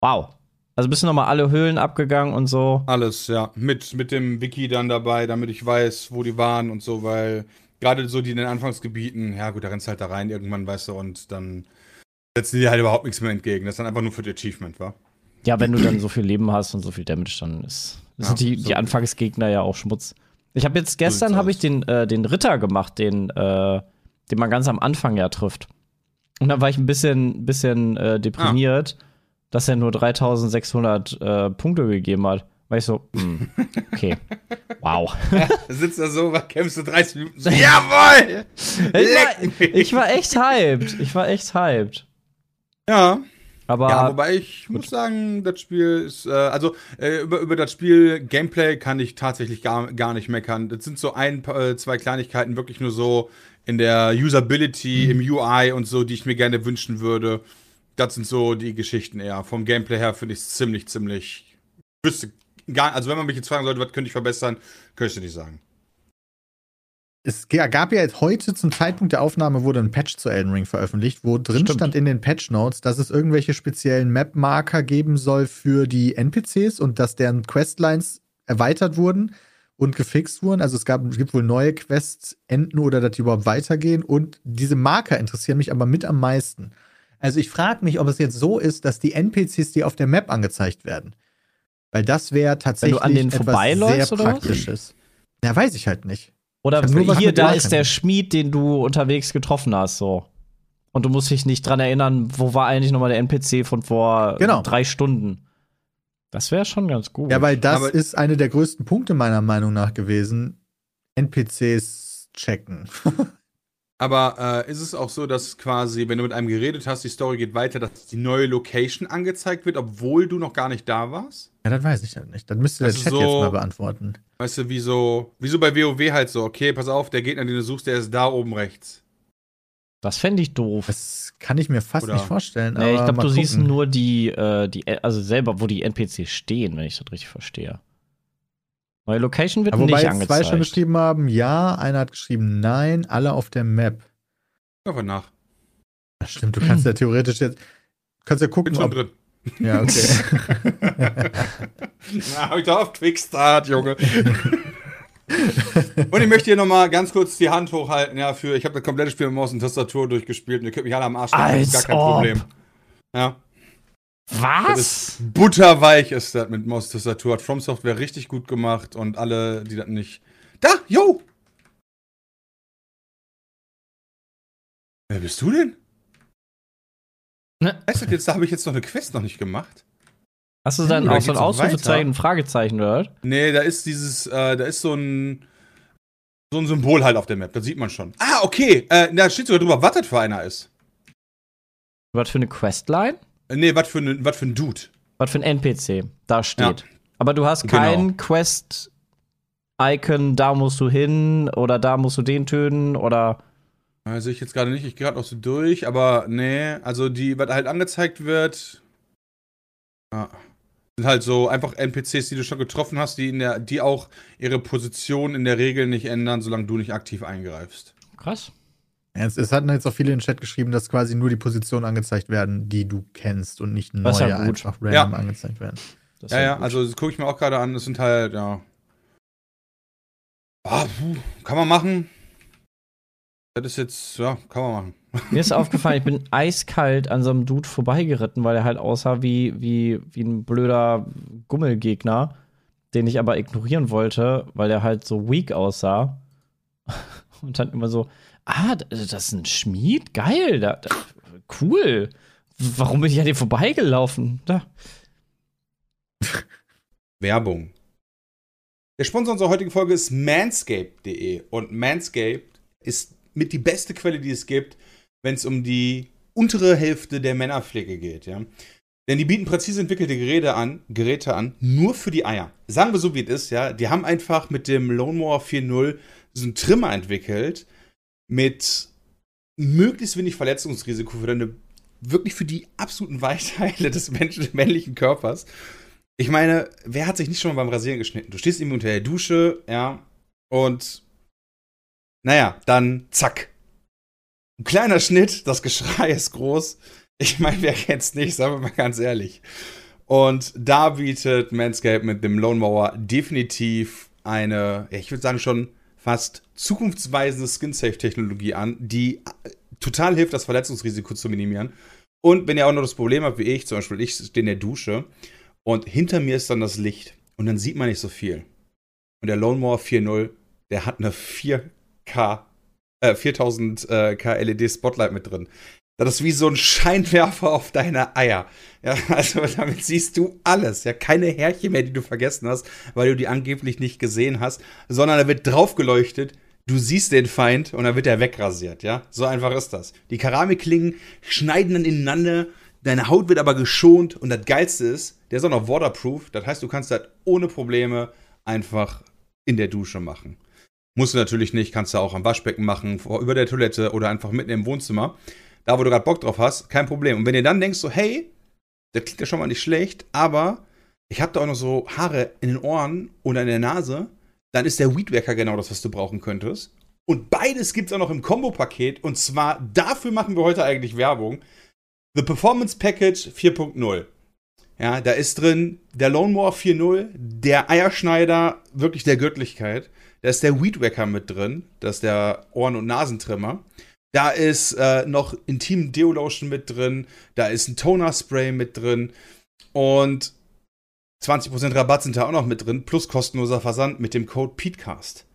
Speaker 2: Wow. Also bist du nochmal alle Höhlen abgegangen und so.
Speaker 5: Alles, ja. Mit, mit dem Wiki dann dabei, damit ich weiß, wo die waren und so, weil gerade so die in den Anfangsgebieten, ja gut, da rennst du halt da rein irgendwann, weißt du, und dann setzen die dir halt überhaupt nichts mehr entgegen. Das ist dann einfach nur für die Achievement, wa?
Speaker 2: Ja, wenn du dann so viel Leben hast und so viel Damage, dann ist,
Speaker 5: Ja,
Speaker 2: sind die,
Speaker 5: so.
Speaker 2: die Anfangsgegner ja auch Schmutz. Ich habe jetzt gestern
Speaker 5: sieht's
Speaker 2: habe ich den, äh, den Ritter gemacht, den, äh, den man ganz am Anfang ja trifft. Und dann war ich ein bisschen, bisschen äh, deprimiert, dass er nur 3600 äh, Punkte gegeben hat. Weil ich so, hm, okay, wow.
Speaker 5: Da sitzt da so, kämpfst du 30 Minuten so, jawoll!
Speaker 2: Ich war, ich war echt hyped. Ich war echt hyped.
Speaker 5: Ja,
Speaker 2: Aber
Speaker 5: Ja, wobei ich muss sagen, das Spiel ist, äh, also äh, über, über das Spiel Gameplay kann ich tatsächlich gar, gar nicht meckern. Das sind so ein, äh, zwei Kleinigkeiten, wirklich nur so in der Usability, im UI und so, die ich mir gerne wünschen würde. Das sind so die Geschichten eher. Vom Gameplay her finde ich es ziemlich, ziemlich. Ich wüsste gar, also wenn man mich jetzt fragen sollte, was könnte ich verbessern, könnte ich dir nicht sagen.
Speaker 3: Es gab ja jetzt heute zum Zeitpunkt der Aufnahme wurde ein Patch zu Elden Ring veröffentlicht, wo drin
Speaker 2: Stimmt.
Speaker 3: stand in den Patch Notes, dass es irgendwelche speziellen Map-Marker geben soll für die NPCs und dass deren Questlines erweitert wurden und gefixt wurden. Also es, gab, es gibt wohl neue Quests enden oder dass die überhaupt weitergehen. Und diese Marker interessieren mich aber mit am meisten. Also ich frage mich, ob es jetzt so ist, dass die NPCs, die auf der Map angezeigt werden, weil das wäre tatsächlich
Speaker 2: an denen
Speaker 3: etwas sehr? Praktisches. Ja, weiß ich halt nicht.
Speaker 2: Oder
Speaker 3: nur
Speaker 2: hier, da ist der Schmied, den du unterwegs getroffen hast, so. Und du musst dich nicht dran erinnern, wo war eigentlich nochmal der NPC von vor
Speaker 3: Genau.
Speaker 2: drei Stunden. Das wäre schon ganz gut.
Speaker 3: Ja, weil das
Speaker 5: Aber-
Speaker 3: ist eine der größten Punkte meiner Meinung nach gewesen. NPCs checken.
Speaker 5: Aber äh, ist es auch so, dass quasi, wenn du mit einem geredet hast, die Story geht weiter, dass die neue Location angezeigt wird, obwohl du noch gar nicht da warst?
Speaker 3: Ja, das weiß ich halt nicht. Das müsste der
Speaker 5: ist
Speaker 3: Chat
Speaker 5: so-
Speaker 3: jetzt mal beantworten.
Speaker 5: Weißt du, wie so, wie so bei WoW halt so, okay, pass auf, der Gegner, den du suchst, der ist da oben rechts.
Speaker 2: Das fände ich doof.
Speaker 3: Das kann ich mir fast
Speaker 5: Oder-
Speaker 3: nicht vorstellen.
Speaker 2: Nee, ich
Speaker 3: aber
Speaker 2: glaube, du siehst
Speaker 3: gucken.
Speaker 2: nur die, äh, die, also selber, wo die NPCs stehen, wenn ich das richtig verstehe. Neue Location wird
Speaker 3: Aber wobei
Speaker 2: nicht
Speaker 3: jetzt zwei schon
Speaker 2: angezeigt.
Speaker 3: geschrieben haben, ja, einer hat geschrieben nein, alle auf der Map.
Speaker 5: Einfach nach.
Speaker 3: Das stimmt, du kannst ja theoretisch jetzt, kannst ja gucken,
Speaker 5: Bin schon
Speaker 3: ob,
Speaker 5: drin.
Speaker 3: ja, okay.
Speaker 5: Na, hab ich da auf Quickstart, Junge. und ich möchte hier nochmal ganz kurz die Hand hochhalten, ja, für, ich habe das komplette Spiel mit Maus und Tastatur durchgespielt und ihr könnt mich alle am Arsch das ist gar
Speaker 2: Als
Speaker 5: kein
Speaker 2: ob.
Speaker 5: Problem. Ja.
Speaker 2: Was?
Speaker 5: ist butterweich ist das mit Maus und Tastatur. Hat From Software richtig gut gemacht und alle, die das nicht. Da, yo! Wer bist du denn?
Speaker 2: Ne?
Speaker 5: Weißt du, jetzt, da habe ich jetzt noch eine Quest noch nicht gemacht.
Speaker 2: Hast du dann
Speaker 5: Oder
Speaker 2: auch so ein Ausrufezeichen, ein Fragezeichen, oder?
Speaker 5: Nee, da ist dieses, äh, da ist so ein, so ein Symbol halt auf der Map, das sieht man schon. Ah, okay, äh, da steht sogar drüber, was das für einer ist.
Speaker 2: Was für eine Questline?
Speaker 5: Äh, nee, was für, ein- was für ein Dude.
Speaker 2: Was für ein NPC da steht. Aber du hast
Speaker 5: Genau.
Speaker 2: kein Quest-Icon, da musst du hin oder da musst du den töten oder.
Speaker 5: Sehe ich jetzt gerade nicht, ich gehe gerade noch so durch, aber nee, also die, was halt angezeigt wird, ja, sind halt so einfach NPCs, die du schon getroffen hast, die, in der, die auch ihre Position in der Regel nicht ändern, solange du nicht aktiv eingreifst.
Speaker 2: Krass.
Speaker 3: Ja, Es, es hatten jetzt auch viele in den Chat geschrieben, dass quasi nur die Positionen angezeigt werden, die du kennst und nicht neue
Speaker 2: ja
Speaker 3: einfach random
Speaker 5: Ja.
Speaker 3: angezeigt werden.
Speaker 2: Das
Speaker 5: Ja, ja,
Speaker 2: gut.
Speaker 5: also das gucke ich mir auch gerade an, das sind halt, ja. Ah, puh, kann man machen. Das ist jetzt, ja, kann man machen.
Speaker 2: Mir ist aufgefallen, ich bin eiskalt an so einem Dude vorbeigeritten, weil er halt aussah wie, wie, wie ein blöder Gummelgegner, den ich aber ignorieren wollte, weil er halt so weak aussah. Und dann immer so, ah, d- das ist ein Schmied? Geil, da, da, cool. Warum bin ich an dir vorbeigelaufen? Da.
Speaker 5: Werbung. Der Sponsor unserer heutigen Folge ist manscaped.de und Manscaped ist mit die beste Quelle, die es gibt, wenn es um die untere Hälfte der Männerpflege geht, ja. Denn die bieten präzise entwickelte Geräte an, Geräte an, nur für die Eier. Sagen wir so, wie es ist, ja. Die haben einfach mit dem Lone Mower 4.0 so einen Trimmer entwickelt mit möglichst wenig Verletzungsrisiko für deine, wirklich für die absoluten Weichteile des Menschen, männlichen Körpers. Ich meine, wer hat sich nicht schon mal beim Rasieren geschnitten? Du stehst irgendwie unter der Dusche, ja, und naja, dann zack. Ein kleiner Schnitt, das Geschrei ist groß. Ich meine, wer kennt's nicht, sagen wir mal ganz ehrlich. Und da bietet Manscaped mit dem Lone Mower definitiv eine, ich würde sagen schon fast zukunftsweisende Skin-Safe-Technologie an, die äh, total hilft, das Verletzungsrisiko zu minimieren. Und wenn ihr auch noch das Problem habt, wie ich, zum Beispiel, ich stehe in der Dusche und hinter mir ist dann das Licht und dann sieht man nicht so viel. Und der Lone Mower 4.0, der hat eine 4K, äh, 4000 äh, K LED Spotlight mit drin. Das ist wie so ein Scheinwerfer auf deine Eier. Ja, also damit siehst du alles. Ja, keine Härchen mehr, die du vergessen hast, weil du die angeblich nicht gesehen hast, sondern da wird drauf geleuchtet. Du siehst den Feind und dann wird er wegrasiert, ja? So einfach ist das. Die Keramikklingen schneiden dann ineinander, deine Haut wird aber geschont und das Geilste ist, der ist auch noch waterproof. Das heißt, du kannst das ohne Probleme einfach in der Dusche machen. Musst du natürlich nicht, kannst du auch am Waschbecken machen, vor- über der Toilette oder einfach mitten im Wohnzimmer. Da, wo du gerade Bock drauf hast, kein Problem. Und wenn ihr dann denkst, so, hey, das klingt ja schon mal nicht schlecht, aber ich habe da auch noch so Haare in den Ohren oder in der Nase, dann ist der Weedwacker genau das, was du brauchen könntest. Und beides gibt es auch noch im Kombo-Paket. Und zwar dafür machen wir heute eigentlich Werbung. The Performance Package 4.0. Ja, da ist drin der Lone Mower 4.0, der Eierschneider wirklich der Göttlichkeit. Da ist der Weedwacker mit drin, das ist der Ohren- und Nasentrimmer. Da ist äh, noch Intim Deo Lotion mit drin, da ist ein Toner Spray mit drin und 20% Rabatt sind da auch noch mit drin, plus kostenloser Versand mit dem Code PETECAST.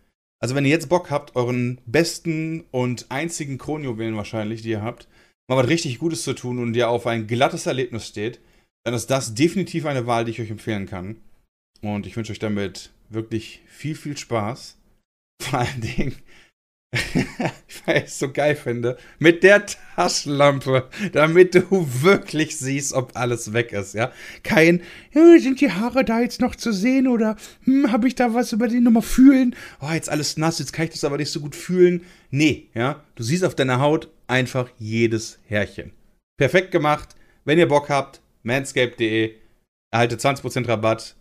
Speaker 5: Also wenn ihr jetzt Bock habt, euren besten und einzigen Kronjuwelen wahrscheinlich, die ihr habt, mal was richtig Gutes zu tun und ihr auf ein glattes Erlebnis steht, dann ist das definitiv eine Wahl, die ich euch empfehlen kann. Und ich wünsche euch damit wirklich viel, viel Spaß. Vor allen Dingen, weil ich es so geil finde, mit der Taschenlampe, damit du wirklich siehst, ob alles weg ist, ja. Kein, "Ja, sind die Haare da jetzt noch zu sehen oder hm, habe ich da was über die nochmal fühlen? Oh, jetzt alles nass, jetzt kann ich das aber nicht so gut fühlen. Nee, ja. Du siehst auf deiner Haut einfach jedes Härchen. Perfekt gemacht. Wenn ihr Bock habt, manscape.de, erhaltet 20% Rabatt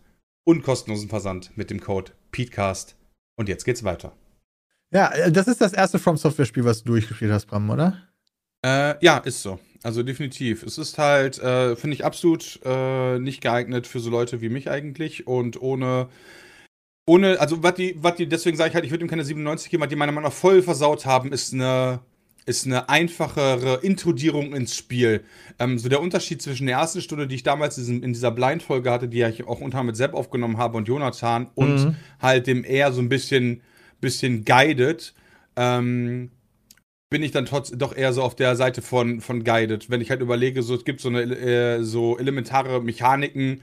Speaker 5: und kostenlosen Versand mit dem Code PETECAST. Und jetzt geht's weiter.
Speaker 3: Ja, äh, das ist das erste From Software-Spiel, was du durchgespielt hast, Bram, oder?
Speaker 5: Äh, ja, ist so. Also definitiv. Es ist halt, äh, finde ich, absolut äh, nicht geeignet für so Leute wie mich eigentlich. Und ohne, ohne, also was die, was die, deswegen sage ich halt, ich würde ihm keine 97 geben, weil die meiner Meinung nach voll versaut haben, ist eine, ist eine einfachere Intrudierung ins Spiel. Ähm, so der Unterschied zwischen der ersten Stunde, die ich damals in, dieser Blind-Folge hatte, die ich auch unter mit Sepp aufgenommen habe und Jonathan und
Speaker 2: Mhm.
Speaker 5: halt dem eher so ein bisschen, bisschen guided, ähm, bin ich dann trotz doch eher so auf der Seite von, von Guided. Wenn ich halt überlege, so es gibt so eine äh, so elementare Mechaniken.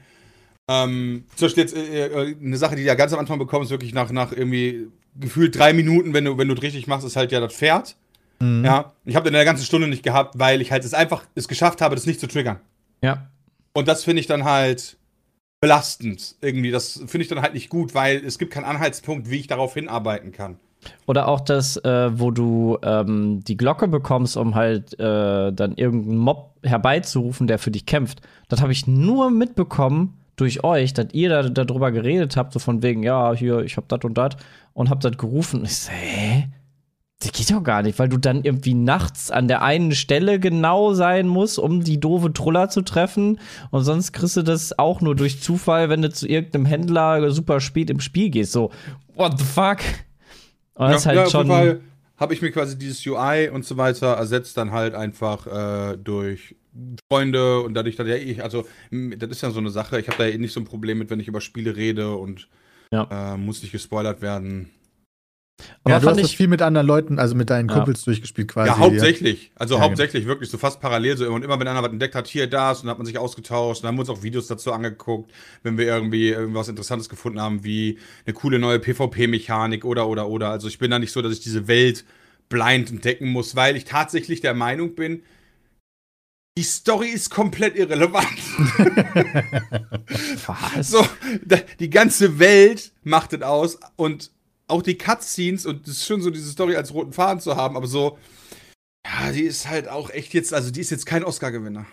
Speaker 5: Ähm, zum Beispiel jetzt äh, äh, eine Sache, die du ja ganz am Anfang bekommst, wirklich nach, nach irgendwie gefühlt drei Minuten, wenn du, wenn du es richtig machst, ist halt ja das Pferd.
Speaker 3: Mhm.
Speaker 5: Ja. Ich habe in der ganzen Stunde nicht gehabt, weil ich halt es einfach es geschafft habe, das nicht zu triggern.
Speaker 2: Ja.
Speaker 5: Und das finde ich dann halt belastend. Irgendwie, das finde ich dann halt nicht gut, weil es gibt keinen Anhaltspunkt, wie ich darauf hinarbeiten kann.
Speaker 2: Oder auch das, äh, wo du ähm, die Glocke bekommst, um halt äh, dann irgendeinen Mob herbeizurufen, der für dich kämpft. Das habe ich nur mitbekommen durch euch, dass ihr da darüber geredet habt, so von wegen, ja, hier, ich hab das und das und hab das gerufen. Und ich so, hä? Das geht doch gar nicht, weil du dann irgendwie nachts an der einen Stelle genau sein musst, um die doofe Truller zu treffen. Und sonst kriegst du das auch nur durch Zufall, wenn du zu irgendeinem Händler super spät im Spiel gehst. So, what the fuck? Und das ist halt
Speaker 5: auf
Speaker 2: schon.
Speaker 5: jeden Fall habe ich mir quasi dieses UI und so weiter ersetzt dann halt einfach äh, durch Freunde und dadurch, dass ja ich, also das ist ja so eine Sache, ich habe da eh nicht so ein Problem mit, wenn ich über Spiele rede und
Speaker 2: Ja.
Speaker 5: äh, muss nicht gespoilert werden.
Speaker 2: Aber
Speaker 3: ja, du hast das
Speaker 2: ich,
Speaker 3: viel mit anderen Leuten, also mit deinen
Speaker 2: Ja.
Speaker 3: Kumpels durchgespielt quasi.
Speaker 5: ja, hauptsächlich. Also
Speaker 3: Ja,
Speaker 5: hauptsächlich wirklich so fast parallel so. Und immer wenn einer was entdeckt hat, hier, das, und dann hat man sich ausgetauscht. Und dann haben wir uns auch Videos dazu angeguckt, wenn wir irgendwie irgendwas Interessantes gefunden haben, wie eine coole neue PvP-Mechanik oder, oder, oder. Also ich bin da nicht so, dass ich diese Welt blind entdecken muss, weil ich tatsächlich der Meinung bin, die Story ist komplett irrelevant.
Speaker 2: was?
Speaker 5: So, die ganze Welt macht es aus und auch die Cutscenes und es ist schon so, diese Story als roten Faden zu haben, aber so, ja, die ist halt auch echt jetzt, also die ist jetzt kein Oscar-Gewinner.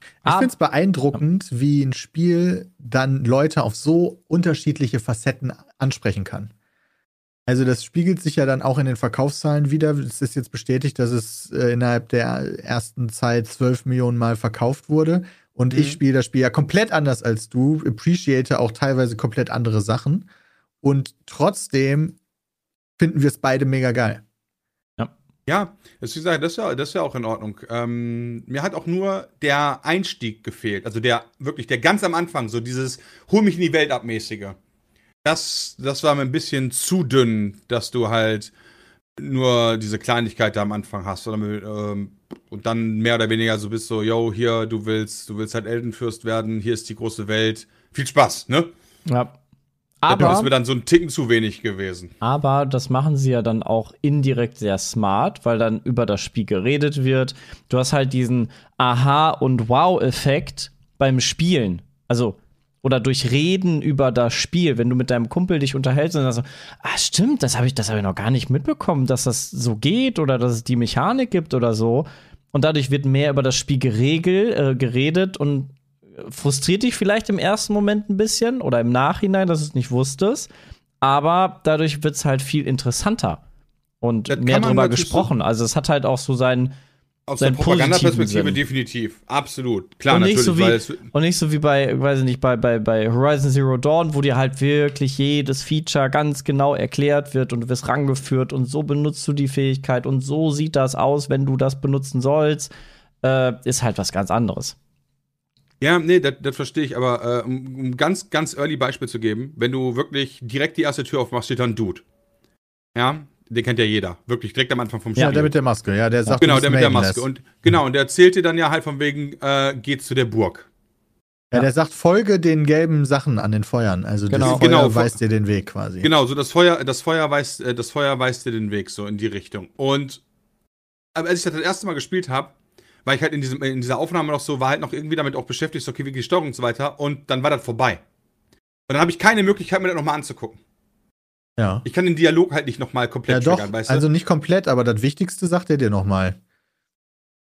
Speaker 3: Ich
Speaker 2: Ah.
Speaker 3: finde es beeindruckend, wie ein Spiel dann Leute auf so unterschiedliche Facetten ansprechen kann. Also das spiegelt sich ja dann auch in den Verkaufszahlen wieder. Es ist jetzt bestätigt, dass es äh, innerhalb der ersten Zeit 12 Millionen Mal verkauft wurde. Und ich
Speaker 5: Mhm.
Speaker 3: spiele das Spiel ja komplett anders als du, appreciate auch teilweise komplett andere Sachen. Und trotzdem finden wir es beide mega geil.
Speaker 5: Ja, das, wie gesagt, das ist ja, das ist ja auch in Ordnung. Ähm, mir hat auch nur der Einstieg gefehlt. Also der wirklich, der ganz am Anfang, so dieses Hol mich in die Welt abmäßige. Das, das war mir ein bisschen zu dünn, dass du halt nur diese Kleinigkeit da am Anfang hast. Oder, mit, ähm, und dann mehr oder weniger so bist so, yo, hier, du willst, du willst halt Eldenfürst werden, hier ist die große Welt. Viel Spaß, ne?
Speaker 2: Ja.
Speaker 5: Das ist
Speaker 2: Aber,
Speaker 5: mir dann so ein Ticken zu wenig gewesen.
Speaker 2: aber das machen sie ja dann auch indirekt sehr smart, weil dann über das Spiel geredet wird. Du hast halt diesen Aha- und Wow-Effekt beim Spielen. Also, oder durch Reden über das Spiel, wenn du mit deinem Kumpel dich unterhältst und dann so, ah, stimmt, das habe ich, das hab ich noch gar nicht mitbekommen, dass das so geht oder dass es die Mechanik gibt oder so. Und dadurch wird mehr über das Spiel geregelt, äh, geredet und frustriert dich vielleicht im ersten Moment ein bisschen oder im Nachhinein, dass du es nicht wusstest. Aber dadurch wird es halt viel interessanter und
Speaker 5: Das
Speaker 2: mehr drüber gesprochen. Also es hat halt auch so seinen
Speaker 5: Aus
Speaker 2: Seinen
Speaker 5: der Propagandaperspektive definitiv. Absolut. Klar,
Speaker 2: und nicht
Speaker 5: natürlich,
Speaker 2: so wie und nicht so wie bei weiß ich nicht bei, bei bei Horizon Zero Dawn, wo dir halt wirklich jedes Feature ganz genau erklärt wird und du wirst rangeführt und so benutzt du die Fähigkeit und so sieht das aus, wenn du das benutzen sollst, äh, ist halt was ganz anderes.
Speaker 5: Ja, nee, das, verstehe ich, aber äh, um, um ganz, ganz early Beispiel zu geben, wenn du wirklich direkt die erste Tür aufmachst, steht da ein Dude. Ja, den kennt ja jeder. Wirklich direkt am Anfang vom Spiel.
Speaker 3: Ja, der mit der Maske, ja, der sagt,
Speaker 5: genau,
Speaker 3: du
Speaker 5: der mit der. Maske. Und genau, und der erzählt dir dann ja halt von wegen, äh, geht zu der Burg.
Speaker 3: Ja, der sagt, folge den gelben Sachen an den Feuern. Also
Speaker 2: Genau.
Speaker 3: das Feuer
Speaker 5: Genau,
Speaker 3: weist dir den Weg quasi.
Speaker 5: Genau, so das Feuer, das Feuer weist, äh, das Feuer weist dir den Weg so in die Richtung. Und aber als ich das das erste Mal gespielt habe, war ich halt in, diesem, in dieser Aufnahme noch so, war halt noch irgendwie damit auch beschäftigt, so, okay, wie geht die Steuerung und so weiter. Und dann war das vorbei. Und dann habe ich keine Möglichkeit, mir das nochmal anzugucken.
Speaker 3: Ja.
Speaker 5: Ich kann den Dialog halt nicht nochmal
Speaker 3: Ja,
Speaker 5: komplett
Speaker 3: doch.
Speaker 5: triggern, weißt du?
Speaker 3: Also nicht komplett, aber das Wichtigste sagt er dir nochmal.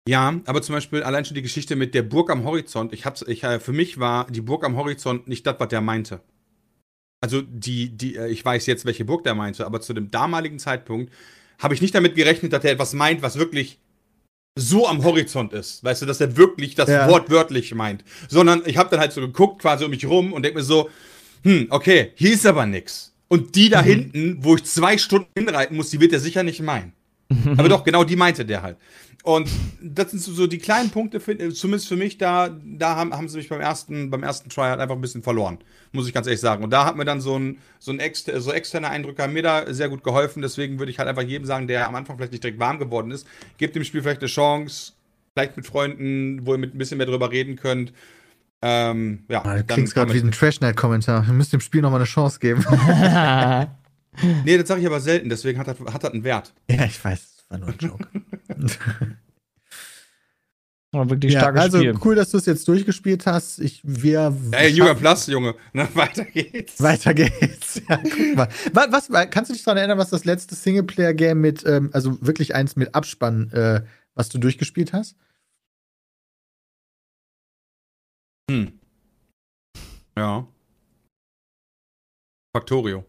Speaker 5: Ja, aber zum Beispiel allein schon die Geschichte mit der Burg am Horizont. Ich hab's, ich, äh, für mich war die Burg am Horizont nicht das, was der meinte. Also die, die, äh, ich weiß jetzt, welche Burg der meinte, aber zu dem damaligen Zeitpunkt habe ich nicht damit gerechnet, dass er etwas meint, was wirklich so am Horizont ist. Weißt du, dass er wirklich das
Speaker 3: Ja.
Speaker 5: wortwörtlich meint. Sondern ich habe dann halt so geguckt, quasi um mich rum und denke mir so, hm, okay, hier ist aber nix. Und die da hinten, wo ich zwei Stunden hinreiten muss, die wird er sicher nicht meinen. Aber doch, genau die meinte der halt. Und das sind so, die kleinen Punkte, zumindest für mich, da, da haben, haben sie mich beim ersten, beim ersten Try halt einfach ein bisschen verloren, muss ich ganz ehrlich sagen. Und da hat mir dann so ein, so ein exter, so externe Eindrücke haben mir da sehr gut geholfen. Deswegen würde ich halt einfach jedem sagen, der am Anfang vielleicht nicht direkt warm geworden ist, gebt dem Spiel vielleicht eine Chance, vielleicht mit Freunden, wo ihr mit ein bisschen mehr drüber reden könnt. Ähm, ja,
Speaker 3: Ah, Du
Speaker 5: dann
Speaker 3: klingst gerade wie ein Trash-Night-Kommentar. Wir müssen dem Spiel nochmal eine Chance geben.
Speaker 5: Nee, das sage ich aber selten, deswegen hat das, hat das einen Wert.
Speaker 3: ja, ich weiß. Das war nur ein Joke.
Speaker 2: War wirklich
Speaker 3: ja,
Speaker 2: starkes
Speaker 3: also
Speaker 2: Spiel.
Speaker 3: cool, dass du es jetzt durchgespielt hast. Ich, wir
Speaker 5: Ey,
Speaker 3: schaffen-
Speaker 5: Plus, Junge. Na, weiter geht's.
Speaker 3: Weiter geht's. Ja, guck mal. Was, was, kannst du dich daran erinnern, was das letzte Singleplayer-Game mit, ähm, also wirklich eins mit Abspann, äh, was du durchgespielt hast?
Speaker 5: Hm. Ja. Factorio.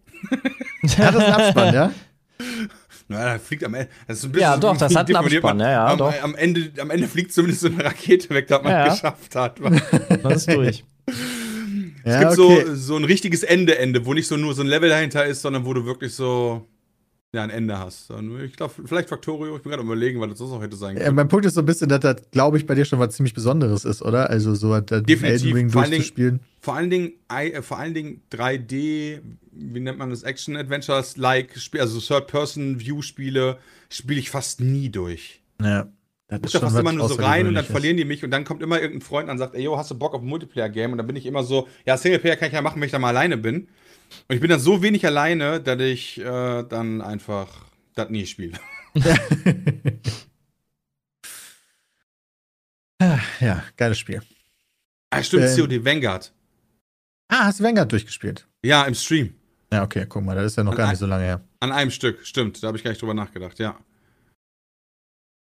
Speaker 3: Hat das einen Abspann, ja?
Speaker 5: Na, da fliegt am Ende. Das ist ein
Speaker 2: Ja,
Speaker 5: so
Speaker 2: doch, das hat einen
Speaker 5: man-
Speaker 2: Abspann, ja, ja,
Speaker 5: am,
Speaker 2: doch.
Speaker 5: Am Ende, am Ende fliegt zumindest so eine Rakete weg, dass man
Speaker 2: Ja, ja.
Speaker 5: geschafft hat.
Speaker 2: Das ist durch.
Speaker 5: Es
Speaker 3: Ja,
Speaker 5: gibt
Speaker 3: okay.
Speaker 5: so, so ein richtiges Ende-Ende, wo nicht so nur so ein Level dahinter ist, sondern wo du wirklich so ja, ein Ende hast. Und ich glaube, vielleicht Factorio, ich bin gerade überlegen, weil das sonst auch hätte sein
Speaker 3: Ja,
Speaker 5: können.
Speaker 3: mein Punkt ist so ein bisschen, dass das, glaube ich, bei dir schon was ziemlich Besonderes ist, oder? Also so hat der
Speaker 5: Definitiv.
Speaker 3: Elden Ring
Speaker 5: Vor allen Dingen-
Speaker 3: durchzuspielen.
Speaker 5: Vor allen Dingen, äh, vor allen Dingen 3D, wie nennt man das, Action-Adventures, like, Spiel- also Third-Person-View-Spiele, spiele ich fast nie durch.
Speaker 3: Ja. Das
Speaker 5: Ich da fast immer nur so rein und dann
Speaker 3: Außergewöhnliches.
Speaker 5: verlieren die mich und dann kommt immer irgendein Freund und sagt, ey, yo, hast du Bock auf ein Multiplayer-Game? Und dann bin ich immer so, ja, Singleplayer kann ich ja machen, wenn ich da mal alleine bin. Und ich bin dann so wenig alleine, dass ich äh, dann einfach das nie spiele.
Speaker 3: Ja, geiles Spiel.
Speaker 5: Ah, stimmt,
Speaker 3: Ähm.
Speaker 5: COD Vanguard.
Speaker 3: Ah, hast du Vanguard durchgespielt?
Speaker 5: Ja, im Stream.
Speaker 3: Ja, okay, guck mal, das ist ja noch
Speaker 5: Und
Speaker 3: gar nicht so lange her.
Speaker 5: An einem Stück, stimmt. Da habe ich gar nicht drüber nachgedacht, ja.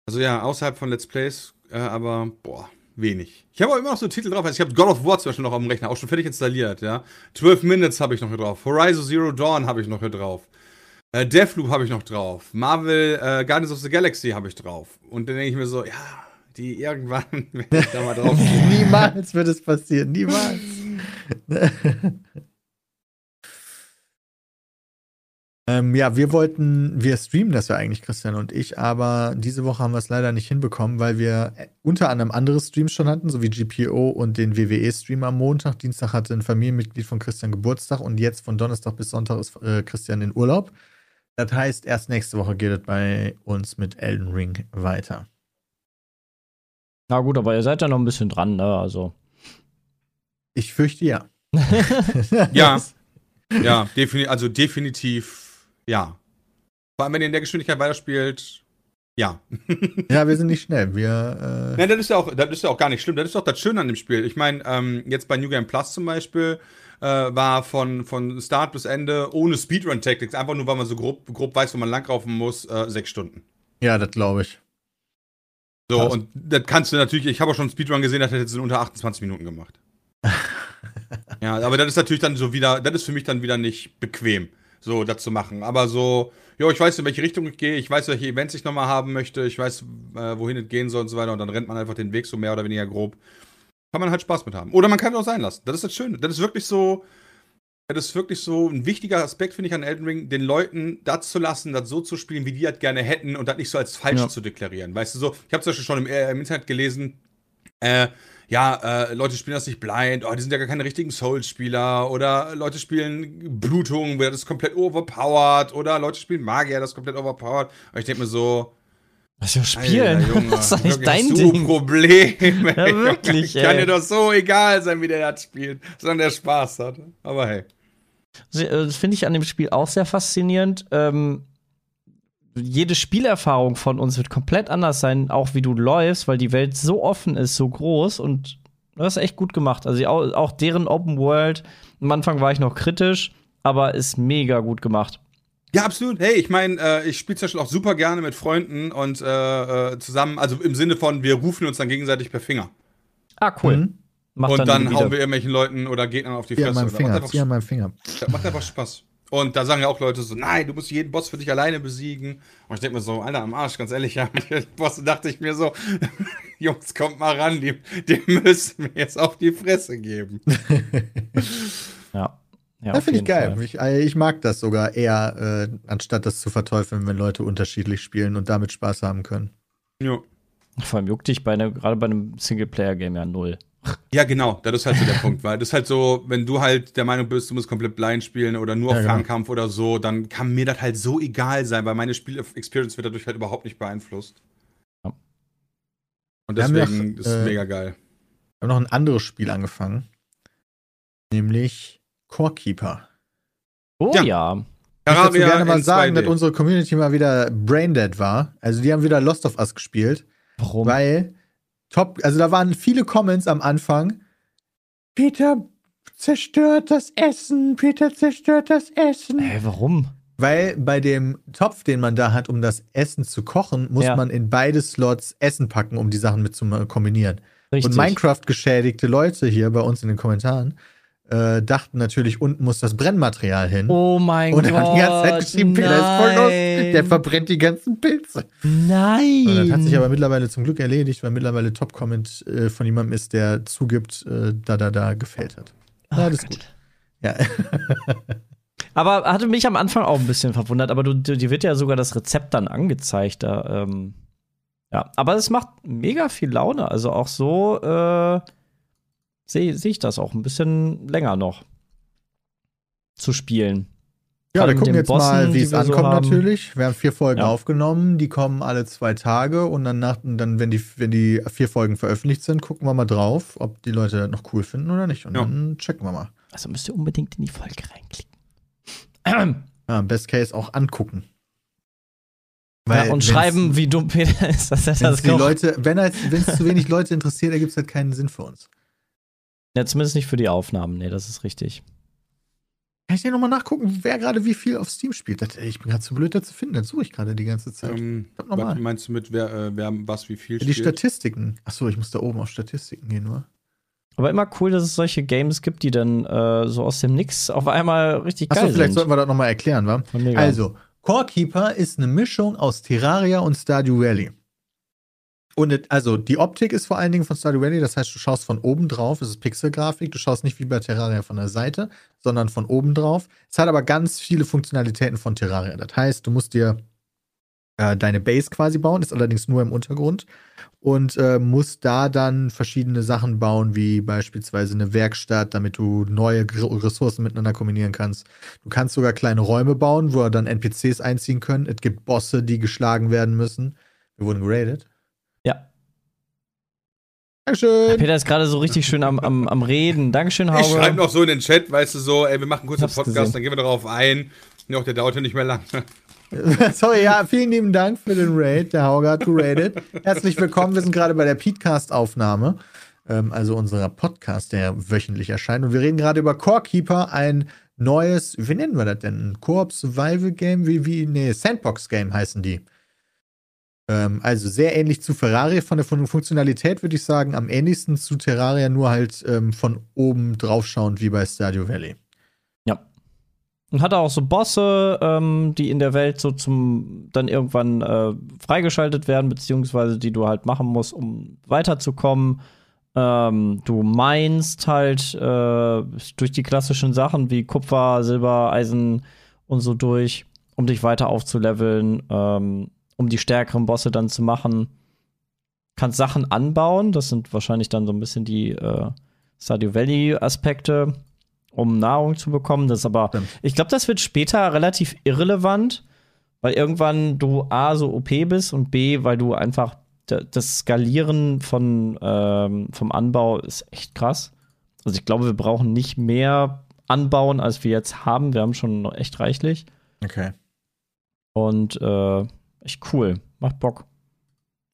Speaker 5: Also ja, außerhalb von Let's Plays, äh, aber boah, wenig. Ich habe auch immer noch so Titel drauf. Also ich habe God of War zum Beispiel noch auf dem Rechner, auch schon fertig installiert, ja. 12 Minutes habe ich noch hier drauf. Horizon Zero Dawn habe ich noch hier drauf. Äh, Deathloop habe ich noch drauf. Marvel äh, Guardians of the Galaxy habe ich drauf. Und dann denke ich mir so, ja, die irgendwann werde ich da mal drauf.
Speaker 3: Niemals wird es passieren, niemals. ähm, ja, wir wollten, wir streamen das ja eigentlich, Christian und ich, aber diese Woche haben wir es leider nicht hinbekommen, weil wir äh, unter anderem andere Streams schon hatten, so wie GPO und den WWE-Stream am Montag. Dienstag hatte ein Familienmitglied von Christian Geburtstag und jetzt von Donnerstag bis Sonntag ist äh, Christian in Urlaub. Das heißt, erst nächste Woche geht es bei uns mit Elden Ring weiter.
Speaker 2: Na gut, aber ihr seid ja noch ein bisschen dran, ne? Also.
Speaker 3: Ich fürchte ja.
Speaker 5: Ja. Ja, defini also definitiv ja. Vor allem, wenn ihr in der Geschwindigkeit weiterspielt, ja.
Speaker 3: Ja, wir sind nicht schnell. Wir, äh,
Speaker 5: Nein, das ist ja auch, das ist ja auch gar nicht schlimm. Das ist doch das Schöne an dem Spiel. Ich meine, ähm, jetzt bei New Game Plus zum Beispiel äh, war von, von Start bis Ende ohne Speedrun-Tactics, einfach nur, weil man so grob, grob weiß, wo man langlaufen muss, äh, sechs Stunden.
Speaker 3: ja, das glaube ich.
Speaker 5: So,
Speaker 3: Krass.
Speaker 5: und das kannst du natürlich, ich habe auch schon einen Speedrun gesehen, das hätte jetzt in unter 28 Minuten gemacht. ja, aber das ist natürlich dann so wieder, das ist für mich dann wieder nicht bequem, so das zu machen. Aber so, jo, ich weiß, in welche Richtung ich gehe, ich weiß, welche Events ich nochmal haben möchte, ich weiß, äh, wohin es gehen soll und so weiter, und dann rennt man einfach den Weg so mehr oder weniger grob. Kann man halt Spaß mit haben. Oder man kann es auch sein lassen. Das ist das Schöne. Das ist wirklich so, das ist wirklich so ein wichtiger Aspekt, finde ich, an Elden Ring, den Leuten das zu lassen, das so zu spielen, wie die das gerne hätten und das nicht so als falsch
Speaker 2: Ja.
Speaker 5: zu deklarieren. Weißt du so, ich habe zum Beispiel schon im, äh, im Internet gelesen, äh, ja, äh, Leute spielen das nicht blind, oh, die sind ja gar keine richtigen Souls-Spieler oder Leute spielen Blutung, das ist komplett overpowered oder Leute spielen Magier, das ist komplett overpowered. Und ich denke mir so,
Speaker 2: Was für Spielen?
Speaker 5: Alter, Junge,
Speaker 2: das ist doch nicht dein
Speaker 5: so
Speaker 2: Ding.
Speaker 5: Problem. ey,
Speaker 2: Ja, wirklich,
Speaker 5: Kann
Speaker 2: ey.
Speaker 5: dir doch so egal sein, wie der das spielt, sondern der Spaß hat. Aber hey.
Speaker 2: Äh, Das finde ich an dem Spiel auch sehr faszinierend. Ähm, jede Spielerfahrung von uns wird komplett anders sein, auch wie du läufst, weil die Welt so offen ist, so groß und das ist echt gut gemacht. Also auch, auch deren Open World, am Anfang war ich noch kritisch, aber ist mega gut gemacht.
Speaker 5: Ja, absolut. Hey, ich meine, äh, ich spiele zum Beispiel auch super gerne mit Freunden und äh, äh, zusammen, also im Sinne von, wir rufen uns dann gegenseitig per Finger.
Speaker 2: Ah, cool.
Speaker 3: Mhm.
Speaker 2: Macht
Speaker 5: und dann,
Speaker 2: wieder.
Speaker 5: hauen wir irgendwelchen Leuten oder Gegnern auf die Fresse.
Speaker 3: meinem
Speaker 5: Oder
Speaker 3: Finger,
Speaker 5: macht,
Speaker 3: hier an
Speaker 5: einfach,
Speaker 3: meinem Finger.
Speaker 5: das macht einfach Spaß. Und da sagen ja auch Leute so, nein, du musst jeden Boss für dich alleine besiegen. Und ich denke mir so, Alter, am Arsch, ganz ehrlich, ja, Bosse dachte ich mir so, Jungs, kommt mal ran, die, die müssen mir jetzt auf die Fresse geben.
Speaker 2: Ja. Ja,
Speaker 3: Ja,
Speaker 2: auf
Speaker 3: finde ich geil. Ich, äh, ich mag das sogar eher, äh, anstatt das zu verteufeln, wenn Leute unterschiedlich spielen und damit Spaß haben können.
Speaker 5: Ja.
Speaker 2: Vor allem juckt dich bei einer, gerade bei einem Singleplayer-Game ja null.
Speaker 5: Ja, genau, das ist halt so der Punkt, weil das ist halt so, wenn du halt der Meinung bist, du musst komplett blind spielen oder nur
Speaker 3: Ja,
Speaker 5: auf
Speaker 3: genau.
Speaker 5: Fernkampf oder so, dann kann mir das halt so egal sein, weil meine Spiel-Experience wird dadurch halt überhaupt nicht beeinflusst.
Speaker 2: Ja.
Speaker 5: Und deswegen
Speaker 3: noch,
Speaker 5: ist es
Speaker 3: äh,
Speaker 5: mega geil.
Speaker 3: Wir haben noch ein anderes Spiel angefangen, nämlich Core Keeper.
Speaker 2: Oh
Speaker 5: Ja.
Speaker 2: ja.
Speaker 3: Ich dazu gerne mal sagen,
Speaker 5: 2D.
Speaker 3: dass unsere Community mal wieder braindead war. Also die haben wieder Lost of Us gespielt,
Speaker 2: Warum?
Speaker 3: weil top, also da waren viele Comments am Anfang. Peter zerstört das Essen, Peter zerstört das Essen.
Speaker 2: Hä, warum?
Speaker 3: Weil bei dem Topf, den man da hat, um das Essen zu kochen, muss
Speaker 2: Ja.
Speaker 3: man in beide Slots Essen packen, um die Sachen mit zu kombinieren.
Speaker 2: Richtig.
Speaker 3: Und Minecraft-geschädigte Leute hier bei uns in den Kommentaren äh, dachten natürlich, unten muss das Brennmaterial hin.
Speaker 2: Oh mein
Speaker 3: und
Speaker 2: Gott.
Speaker 3: haben die ganze Zeit geschrieben, Peter ist voll los, der verbrennt die ganzen Pilze.
Speaker 2: Nein.
Speaker 3: Und das hat sich aber mittlerweile zum Glück erledigt, weil mittlerweile Top-Comment äh, von jemandem ist, der zugibt, äh, da, da, da gefällt hat. Ja, alles gut. Ja.
Speaker 2: Aber hatte mich am Anfang auch ein bisschen verwundert, aber du, du, dir wird ja sogar das Rezept dann angezeigt. Da, ähm, ja, aber es macht mega viel Laune. Also auch so äh, sehe seh ich das auch ein bisschen länger noch zu spielen.
Speaker 3: Ja, wir gucken jetzt mal,
Speaker 2: Bossen,
Speaker 3: wie
Speaker 2: die
Speaker 3: es
Speaker 2: so
Speaker 3: ankommt
Speaker 2: haben.
Speaker 3: natürlich. Wir haben vier Folgen
Speaker 2: Ja.
Speaker 3: aufgenommen, die kommen alle zwei Tage und dann, nach, dann wenn, die, wenn die vier Folgen veröffentlicht sind, gucken wir mal drauf, ob die Leute das noch cool finden oder nicht. Und
Speaker 5: Ja.
Speaker 3: dann checken wir mal.
Speaker 2: Also müsst ihr unbedingt in die Folge reinklicken.
Speaker 3: Ja, Best Case auch angucken.
Speaker 2: ja, und schreiben, wie dumm Peter ist, dass er das
Speaker 3: die. Leute, wenn es zu wenig Leute interessiert, ergibt es halt keinen Sinn für uns.
Speaker 2: Ja, zumindest nicht für die Aufnahmen. Nee, das ist richtig.
Speaker 3: Kann ich dir nochmal nachgucken, wer gerade wie viel auf Steam spielt? Das, ich bin gerade zu blöd, das zu finden. Das suche ich gerade die ganze Zeit.
Speaker 5: Ähm, was meinst du mit, wer, äh, wer was wie viel
Speaker 3: die
Speaker 5: spielt?
Speaker 3: Statistiken. Achso, ich muss da oben auf Statistiken gehen, nur.
Speaker 2: Aber immer cool, dass es solche Games gibt, die dann äh, so aus dem Nix auf einmal richtig
Speaker 3: Achso,
Speaker 2: geil
Speaker 3: vielleicht
Speaker 2: sind.
Speaker 3: sollten wir das nochmal erklären, wa?
Speaker 2: Mega.
Speaker 3: Also, Core Keeper ist eine Mischung aus Terraria und Stardew Valley. Und also die Optik ist vor allen Dingen von Stardew Valley, das heißt, du schaust von oben drauf, es ist Pixelgrafik, du schaust nicht wie bei Terraria von der Seite, sondern von oben drauf. Es hat aber ganz viele Funktionalitäten von Terraria. Das heißt, du musst dir äh, deine Base quasi bauen, ist allerdings nur im Untergrund und äh, musst da dann verschiedene Sachen bauen, wie beispielsweise eine Werkstatt, damit du neue Ressourcen miteinander kombinieren kannst. Du kannst sogar kleine Räume bauen, wo dann NPCs einziehen können. Es gibt Bosse, die geschlagen werden müssen. Wir wurden geradet. Dankeschön.
Speaker 2: Peter ist gerade so richtig schön am, am, am Reden. Dankeschön,
Speaker 5: Ich schreibe noch so in den Chat, weißt du, so, ey, wir machen kurz einen Podcast,
Speaker 2: gesehen.
Speaker 5: dann gehen wir darauf ein. Ja, auch der dauert ja nicht mehr lang.
Speaker 3: Sorry, ja, vielen lieben Dank für den Raid. Der Hauger hat geradet. Herzlich willkommen. Wir sind gerade bei der Petecast-Aufnahme. Ähm, also unserer Podcast, der wöchentlich erscheint. Und wir reden gerade über Core Keeper, ein neues, wie nennen wir das denn? Ein Koop Survival Game? Wie, wie, nee, Sandbox Game heißen die. Ähm, also sehr ähnlich zu Ferrari. Von der Fun Funktionalität würde ich sagen, am ähnlichsten zu Terraria, nur halt ähm, von oben draufschauend wie bei Stardew Valley.
Speaker 2: Ja. Und hat auch so Bosse, ähm, die in der Welt so zum dann irgendwann äh, freigeschaltet werden, beziehungsweise die du halt machen musst, um weiterzukommen. Ähm, du meinst halt äh, durch die klassischen Sachen wie Kupfer, Silber, Eisen und so durch, um dich weiter aufzuleveln, ähm, um die stärkeren Bosse dann zu machen. Kannst Sachen anbauen, das sind wahrscheinlich dann so ein bisschen die äh, Stardew Valley-Aspekte, um Nahrung zu bekommen. Das ist aber,
Speaker 3: Stimmt.
Speaker 2: ich glaube, das wird später relativ irrelevant, Weil irgendwann du A, so OP bist und B, weil du einfach das Skalieren von, ähm, vom Anbau ist echt krass. Also ich glaube, wir brauchen nicht mehr anbauen, als wir jetzt haben. Wir haben schon echt reichlich.
Speaker 3: Okay.
Speaker 2: Und äh, echt cool. Macht Bock.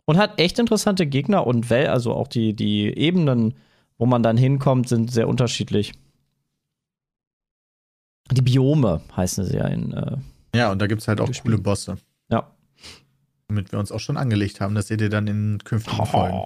Speaker 2: Und hat echt interessante Gegner und Well, also auch die, die Ebenen, wo man dann hinkommt, sind sehr unterschiedlich. Die Biome heißen sie ja in. Äh,
Speaker 3: Ja, und da gibt es halt auch coole Bosse,
Speaker 2: ja.
Speaker 3: womit wir uns auch schon angelegt haben. Das seht ihr dann in künftigen Folgen.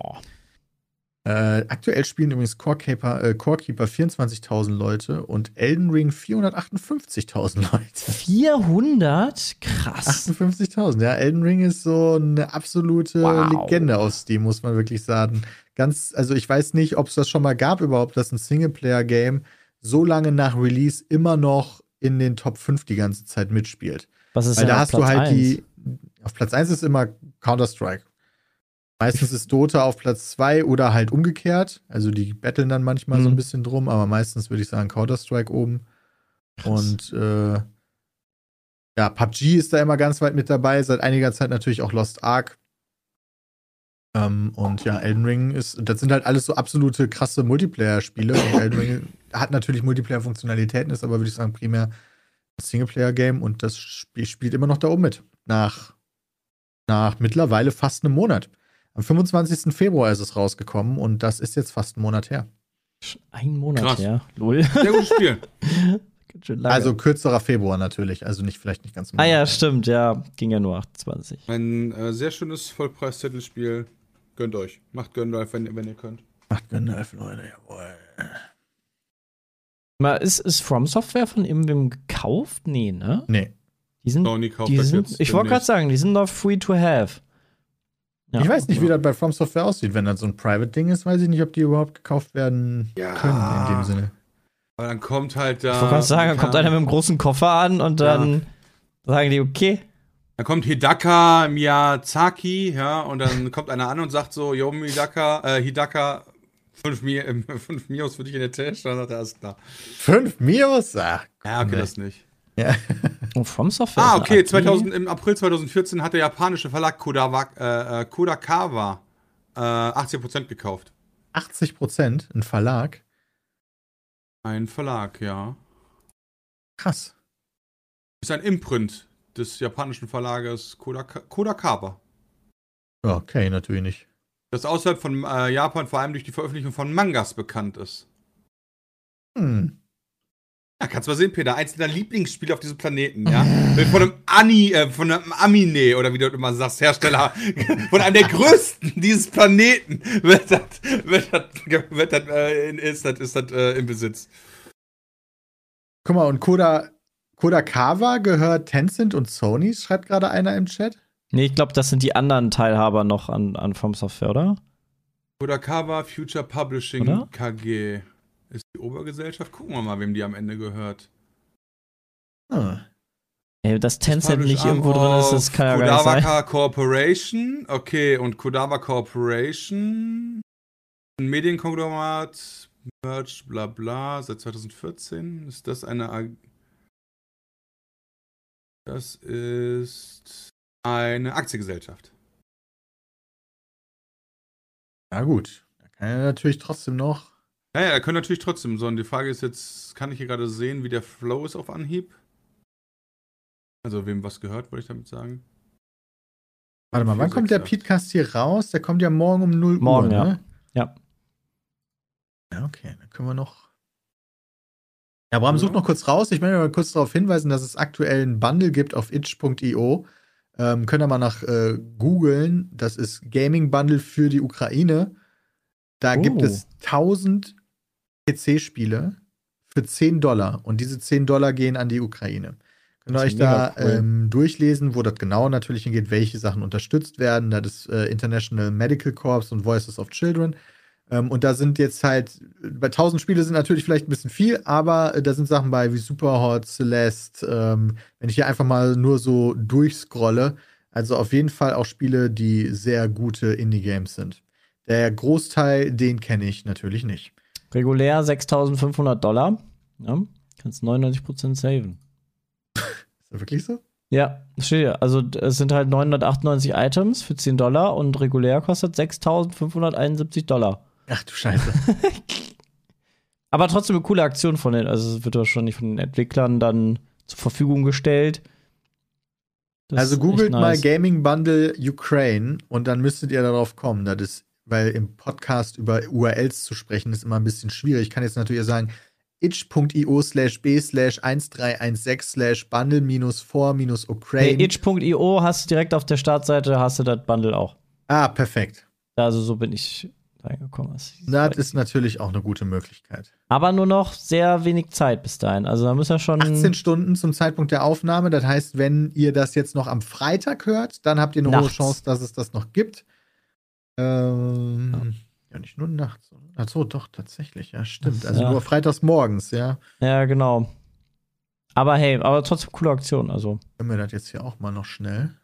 Speaker 3: Äh, aktuell spielen übrigens Corekeeper, äh, Corekeeper 24.000 Leute und Elden Ring 458.000 Leute.
Speaker 2: 400? Krass.
Speaker 3: 58.000, ja. Elden Ring ist so eine absolute
Speaker 2: Wow.
Speaker 3: Legende aus Steam, muss man wirklich sagen. Ganz, also ich weiß nicht, ob es das schon mal gab überhaupt, dass ein Singleplayer-Game so lange nach Release immer noch in den Top 5 die ganze Zeit mitspielt.
Speaker 2: Was ist
Speaker 3: Weil da
Speaker 2: auf
Speaker 3: hast du
Speaker 2: Platz
Speaker 3: halt
Speaker 2: eins?
Speaker 3: die. Auf Platz 1 ist immer Counter-Strike. Meistens ist Dota auf Platz 2 oder halt umgekehrt. Also die betteln dann manchmal so ein
Speaker 2: Mhm.
Speaker 3: bisschen drum, aber meistens würde ich sagen Counter-Strike oben. Und äh, ja, PUBG ist da immer ganz weit mit dabei. Seit einiger Zeit natürlich auch Lost Ark. Ähm, und ja, Elden Ring ist, das sind halt alles so absolute krasse Multiplayer-Spiele. Und Elden Ring hat natürlich Multiplayer-Funktionalitäten, ist aber, würde ich sagen, primär ein Singleplayer-Game und das Spiel spielt immer noch da oben mit. Nach, nach mittlerweile fast einem Monat. Am 25. Februar ist es rausgekommen und das ist jetzt fast einen Monat her.
Speaker 2: Ein Monat
Speaker 5: Krass.
Speaker 2: her. Lol.
Speaker 5: Sehr gutes Spiel.
Speaker 3: Also kürzerer Februar natürlich, also nicht vielleicht nicht ganz.
Speaker 2: ah ja, stimmt, ja. Ging ja nur 28.
Speaker 5: Ein äh, sehr schönes Vollpreis-Titelspiel. Gönnt euch. Macht Gönndalf, wenn, wenn ihr könnt.
Speaker 3: Macht Gandalf, Leute, jawohl.
Speaker 2: Mal, ist, ist From Software von irgendwem gekauft? Nee, ne?
Speaker 3: Nee.
Speaker 2: Die sind, die sind ich wollte gerade sagen, die sind doch free to have. Ja.
Speaker 3: Ich weiß nicht, wie das bei From Software aussieht. Wenn das so ein Private-Ding ist, weiß ich nicht, ob die überhaupt gekauft werden
Speaker 5: Ja.
Speaker 3: können in dem Sinne.
Speaker 5: Aber dann kommt halt da.
Speaker 2: Ich wollte gerade sagen, dann kommt einer mit einem großen Koffer an und dann sagen die, okay.
Speaker 5: Dann kommt Hidaka Miyazaki, ja, und dann kommt einer an und sagt so, yo, Hidaka, äh, Hidaka, fünf, Mi äh, fünf Mios für dich in der Tasche. Dann sagt er, alles klar.
Speaker 3: Fünf Mios? Ach,
Speaker 5: Ja, okay,
Speaker 3: nee.
Speaker 5: das nicht.
Speaker 3: Ja.
Speaker 2: Und From Software.
Speaker 5: Ah, okay,
Speaker 2: IT.
Speaker 5: 2000, im April 2014 hat der japanische Verlag Kodawa, äh, äh, Kodakawa äh, 80% gekauft.
Speaker 3: 80 Prozent, ein Verlag.
Speaker 5: Ein Verlag, ja.
Speaker 3: Krass.
Speaker 5: Ist ein Imprint des japanischen Verlages Kodaka Kodakawa.
Speaker 3: Ja, okay, natürlich nicht.
Speaker 5: Das außerhalb von äh, Japan vor allem durch die Veröffentlichung von Mangas bekannt ist.
Speaker 3: Hm.
Speaker 5: Ja, kannst du mal sehen, Peter, eins deiner Lieblingsspiele auf diesem Planeten, ja? Von einem Ani, äh, von einem Amine, oder wie du immer sagst, Hersteller, von einem der größten dieses Planeten, wird das, wird das, wird das, äh, in- ist das, ist das äh, im Besitz.
Speaker 3: Guck mal, und Koda, Kodakawa gehört Tencent und Sony, schreibt gerade einer im Chat.
Speaker 2: Nee, ich glaube, das sind die anderen Teilhaber noch an, an From Software, oder?
Speaker 5: Kodakawa Future Publishing
Speaker 2: Oder?
Speaker 5: KG ist die Obergesellschaft. Gucken wir mal, wem die am Ende gehört.
Speaker 3: Ah.
Speaker 2: Ey, dass Tencent nicht irgendwo drin ist, das kann ja gar nicht sein.
Speaker 5: Kodawaka Corporation. Okay, und Kodawa Corporation. Ein Medienkonglomerat. Merch, bla bla. Seit 2014. Ist das eine. Ag das ist eine Aktiengesellschaft.
Speaker 3: Na gut. Da kann er natürlich trotzdem noch.
Speaker 5: Ja, ja, er können natürlich trotzdem so. Und die Frage ist jetzt, kann ich hier gerade sehen, wie der Flow ist auf Anhieb? Also, wem was gehört, wollte ich damit sagen.
Speaker 3: Warte mal, wann kommt der
Speaker 5: 468.
Speaker 3: Podcast hier raus? Der kommt ja morgen um 0
Speaker 2: Morgen,
Speaker 3: Uhr,
Speaker 2: ja.
Speaker 3: ne?
Speaker 2: Ja.
Speaker 3: Ja, okay, dann können wir noch. Ja, Bram,
Speaker 5: Ja.
Speaker 3: sucht noch kurz raus. Ich möchte mal kurz darauf hinweisen, dass es aktuell einen Bundle gibt auf itch.io. Ähm, könnt ihr mal nach äh, googeln. Das ist Gaming Bundle für die Ukraine. Da
Speaker 2: Oh.
Speaker 3: gibt es 1000 PC-Spiele für 10 Dollar. Und diese 10 Dollar gehen an die Ukraine. Könnt ihr euch da
Speaker 2: cool.
Speaker 3: ähm, durchlesen, wo das genau natürlich hingeht, welche Sachen unterstützt werden. Das ist äh, International Medical Corps und Voices of Children. Ähm, und da sind jetzt halt, bei 1000 Spiele sind natürlich vielleicht ein bisschen viel, aber äh, da sind Sachen bei wie Superhot, Celeste, ähm, wenn ich hier einfach mal nur so durchscrolle. Also auf jeden Fall auch Spiele, die sehr gute Indie-Games sind. Der Großteil, den kenne ich natürlich nicht.
Speaker 2: Regulär 6500 Dollar. Ja, kannst 99% saven.
Speaker 3: Ist das wirklich so?
Speaker 2: Ja, steht ja. Also es sind halt 998 Items für 10 Dollar und regulär kostet 6571 Dollar.
Speaker 3: Ach du Scheiße.
Speaker 2: Aber trotzdem eine coole Aktion von den, also es wird wahrscheinlich von den Entwicklern dann zur Verfügung gestellt. Das
Speaker 3: also googelt
Speaker 2: echt
Speaker 3: mal
Speaker 2: nice.
Speaker 3: Gaming Bundle Ukraine und dann müsstet ihr darauf kommen. Das ist, weil im Podcast über URLs zu sprechen, ist immer ein bisschen schwierig. Ich kann jetzt natürlich sagen, itch.io slash b slash 1316 slash bundle minus 4 minus Ukraine.
Speaker 2: itch.io hast du direkt auf der Startseite, hast du das Bundle auch.
Speaker 3: ah, perfekt.
Speaker 2: Also so bin ich reingekommen. Das ist-
Speaker 3: Das ist natürlich auch eine gute Möglichkeit.
Speaker 2: Aber nur noch sehr wenig Zeit bis dahin. Also da müssen wir schon.
Speaker 3: 18 Stunden zum Zeitpunkt der Aufnahme. Das heißt, wenn ihr das jetzt noch am Freitag hört, dann habt ihr eine hohe
Speaker 2: Nachts.
Speaker 3: Chance, dass es das noch gibt. Ähm, ja. nicht nur nachts. Achso, doch, tatsächlich. Ja, stimmt. Also
Speaker 2: Ja.
Speaker 3: nur freitags morgens, ja.
Speaker 2: Ja, genau. Aber hey, aber trotzdem coole Aktion. Also.
Speaker 3: Können wir das jetzt hier auch mal noch schnell.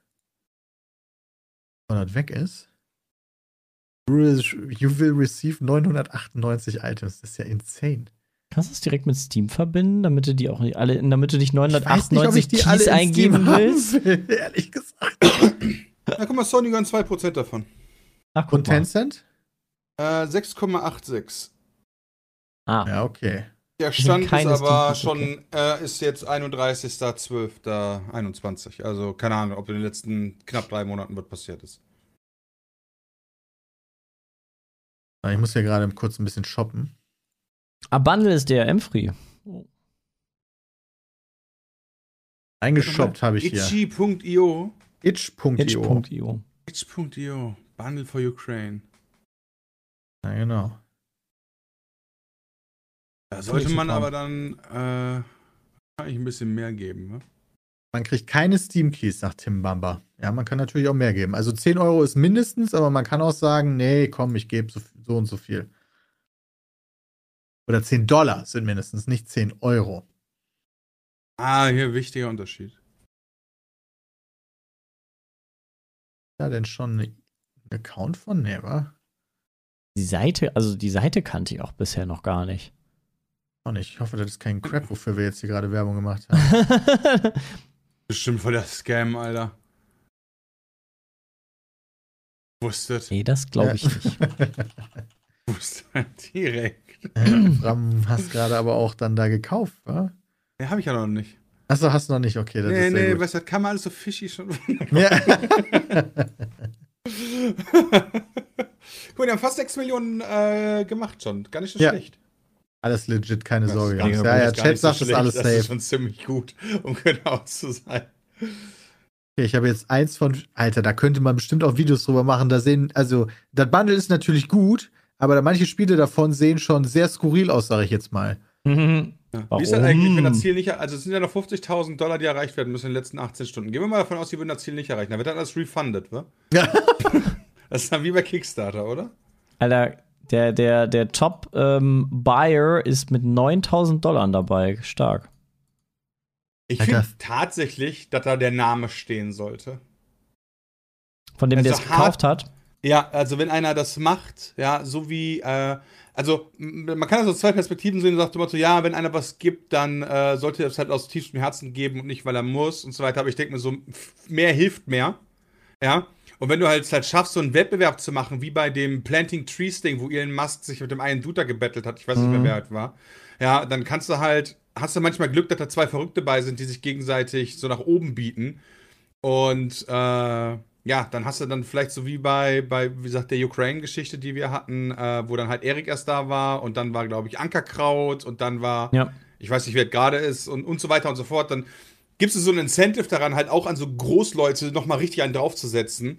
Speaker 3: Wenn das weg ist. You will- receive 998 Items. Das ist ja insane.
Speaker 2: Kannst du es direkt mit Steam verbinden, damit du die auch nicht alle, damit du nicht
Speaker 3: Ich weiß nicht,
Speaker 2: 998 Keys eingeben
Speaker 3: Steam haben
Speaker 2: willst?
Speaker 3: will, ehrlich gesagt.
Speaker 5: Na, guck mal, Sony gönnt 2% davon.
Speaker 2: Ach,
Speaker 3: Und. Tencent?
Speaker 5: Äh, 6,86.
Speaker 2: Ah,
Speaker 3: Ja, okay.
Speaker 5: Der Stand ist aber
Speaker 2: Steam-Keys,
Speaker 5: schon, äh, ist jetzt 31.12.21. Also keine Ahnung, ob in den letzten knapp drei Monaten was passiert ist.
Speaker 3: Ich muss hier gerade kurz ein bisschen shoppen.
Speaker 2: Ah, Bundle ist DRM-free.
Speaker 3: Eingeshoppt habe ich hier.
Speaker 5: Itchy.io.
Speaker 3: Itch.io.
Speaker 2: Itch.io.
Speaker 5: Itch.io. Bundle for Ukraine.
Speaker 3: Ja, genau.
Speaker 5: Da sollte man aber dann äh, ein bisschen mehr geben. Ne?
Speaker 3: Man kriegt keine Steam-Keys nach Tim Bamba. Ja, man kann natürlich auch mehr geben. Also 10 Euro ist mindestens, aber man kann auch sagen, nee, komm, ich gebe so, so und so viel. Oder 10 Dollar sind mindestens, nicht 10 Euro.
Speaker 5: Ah, hier wichtiger Unterschied.
Speaker 3: Ja, denn schon ein Account von? Nee, wa?
Speaker 2: Die Seite, also die Seite kannte ich auch bisher noch gar nicht.
Speaker 3: Auch nicht. Ich hoffe, das ist kein Crap, wofür wir jetzt hier gerade Werbung gemacht haben.
Speaker 5: Bestimmt voll der Scam, Alter. Wusstet.
Speaker 2: nee, das glaube ich nicht.
Speaker 5: Wusstet. Direkt.
Speaker 3: Ram hast gerade aber auch dann da gekauft, wa?
Speaker 5: Ja, habe ich ja noch nicht.
Speaker 3: Achso, hast du noch nicht? Okay, das
Speaker 5: nee,
Speaker 3: ist sehr
Speaker 5: nee,
Speaker 3: gut.
Speaker 5: weißt du, das kann man alles so fishy schon.
Speaker 3: Ja.
Speaker 5: Guck mal, die haben fast 6 Millionen äh, gemacht schon. Gar nicht so
Speaker 3: Ja.
Speaker 5: schlecht.
Speaker 3: alles legit, keine
Speaker 5: Das
Speaker 3: Sorge.
Speaker 5: ist gar
Speaker 3: Ja, ja,
Speaker 5: das
Speaker 3: Chat sagt, es ist alles
Speaker 5: Das
Speaker 3: safe.
Speaker 5: ist schon ziemlich gut, um genau zu sein.
Speaker 3: Okay, ich habe jetzt eins von. Alter, da könnte man bestimmt auch Videos drüber machen. Da sehen, also, das Bundle ist natürlich gut, aber da manche Spiele davon sehen schon sehr skurril aus, sage ich jetzt mal.
Speaker 2: Mhm.
Speaker 5: Wie ist das eigentlich, wenn das
Speaker 2: Warum?
Speaker 5: Ziel nicht, also es sind ja noch 50.000 Dollar, die erreicht werden müssen in den letzten 18 Stunden. Gehen wir mal davon aus, die würden das Ziel nicht erreichen. Dann wird das alles refunded, wa?
Speaker 3: Ja.
Speaker 5: Das ist dann wie bei Kickstarter, oder?
Speaker 2: Alter, der, der, der Top-Buyer ist mit 9000 Dollar dabei. Stark.
Speaker 5: Ich finde tatsächlich, dass da der Name stehen sollte.
Speaker 2: Von dem, der
Speaker 5: Also
Speaker 2: es gekauft hat.
Speaker 5: Ja, also wenn einer das macht, ja, so wie, äh, also man kann das aus zwei Perspektiven sehen und sagt immer so, ja, wenn einer was gibt, dann äh, sollte er es halt aus tiefstem Herzen geben und nicht, weil er muss und so weiter. Aber ich denke mir so, mehr hilft mehr. Ja. Und wenn du halt, halt schaffst, so einen Wettbewerb zu machen, wie bei dem Planting Trees Ding, wo Elon Musk sich mit dem einen Dude da gebettelt hat, ich weiß nicht mehr,
Speaker 2: Mhm.
Speaker 5: wer halt war, ja, dann kannst du halt, hast du manchmal Glück, dass da zwei Verrückte bei sind, die sich gegenseitig so nach oben bieten. Und äh, ja, dann hast du dann vielleicht so wie bei, bei wie gesagt, der Ukraine-Geschichte, die wir hatten, äh, wo dann halt Erik erst da war und dann war, glaube ich, Ankerkraut und dann war,
Speaker 2: Ja.
Speaker 5: ich weiß nicht, wer es gerade ist und, und so weiter und so fort. Dann gibst du so ein Incentive daran, halt auch an so Großleute nochmal richtig einen draufzusetzen.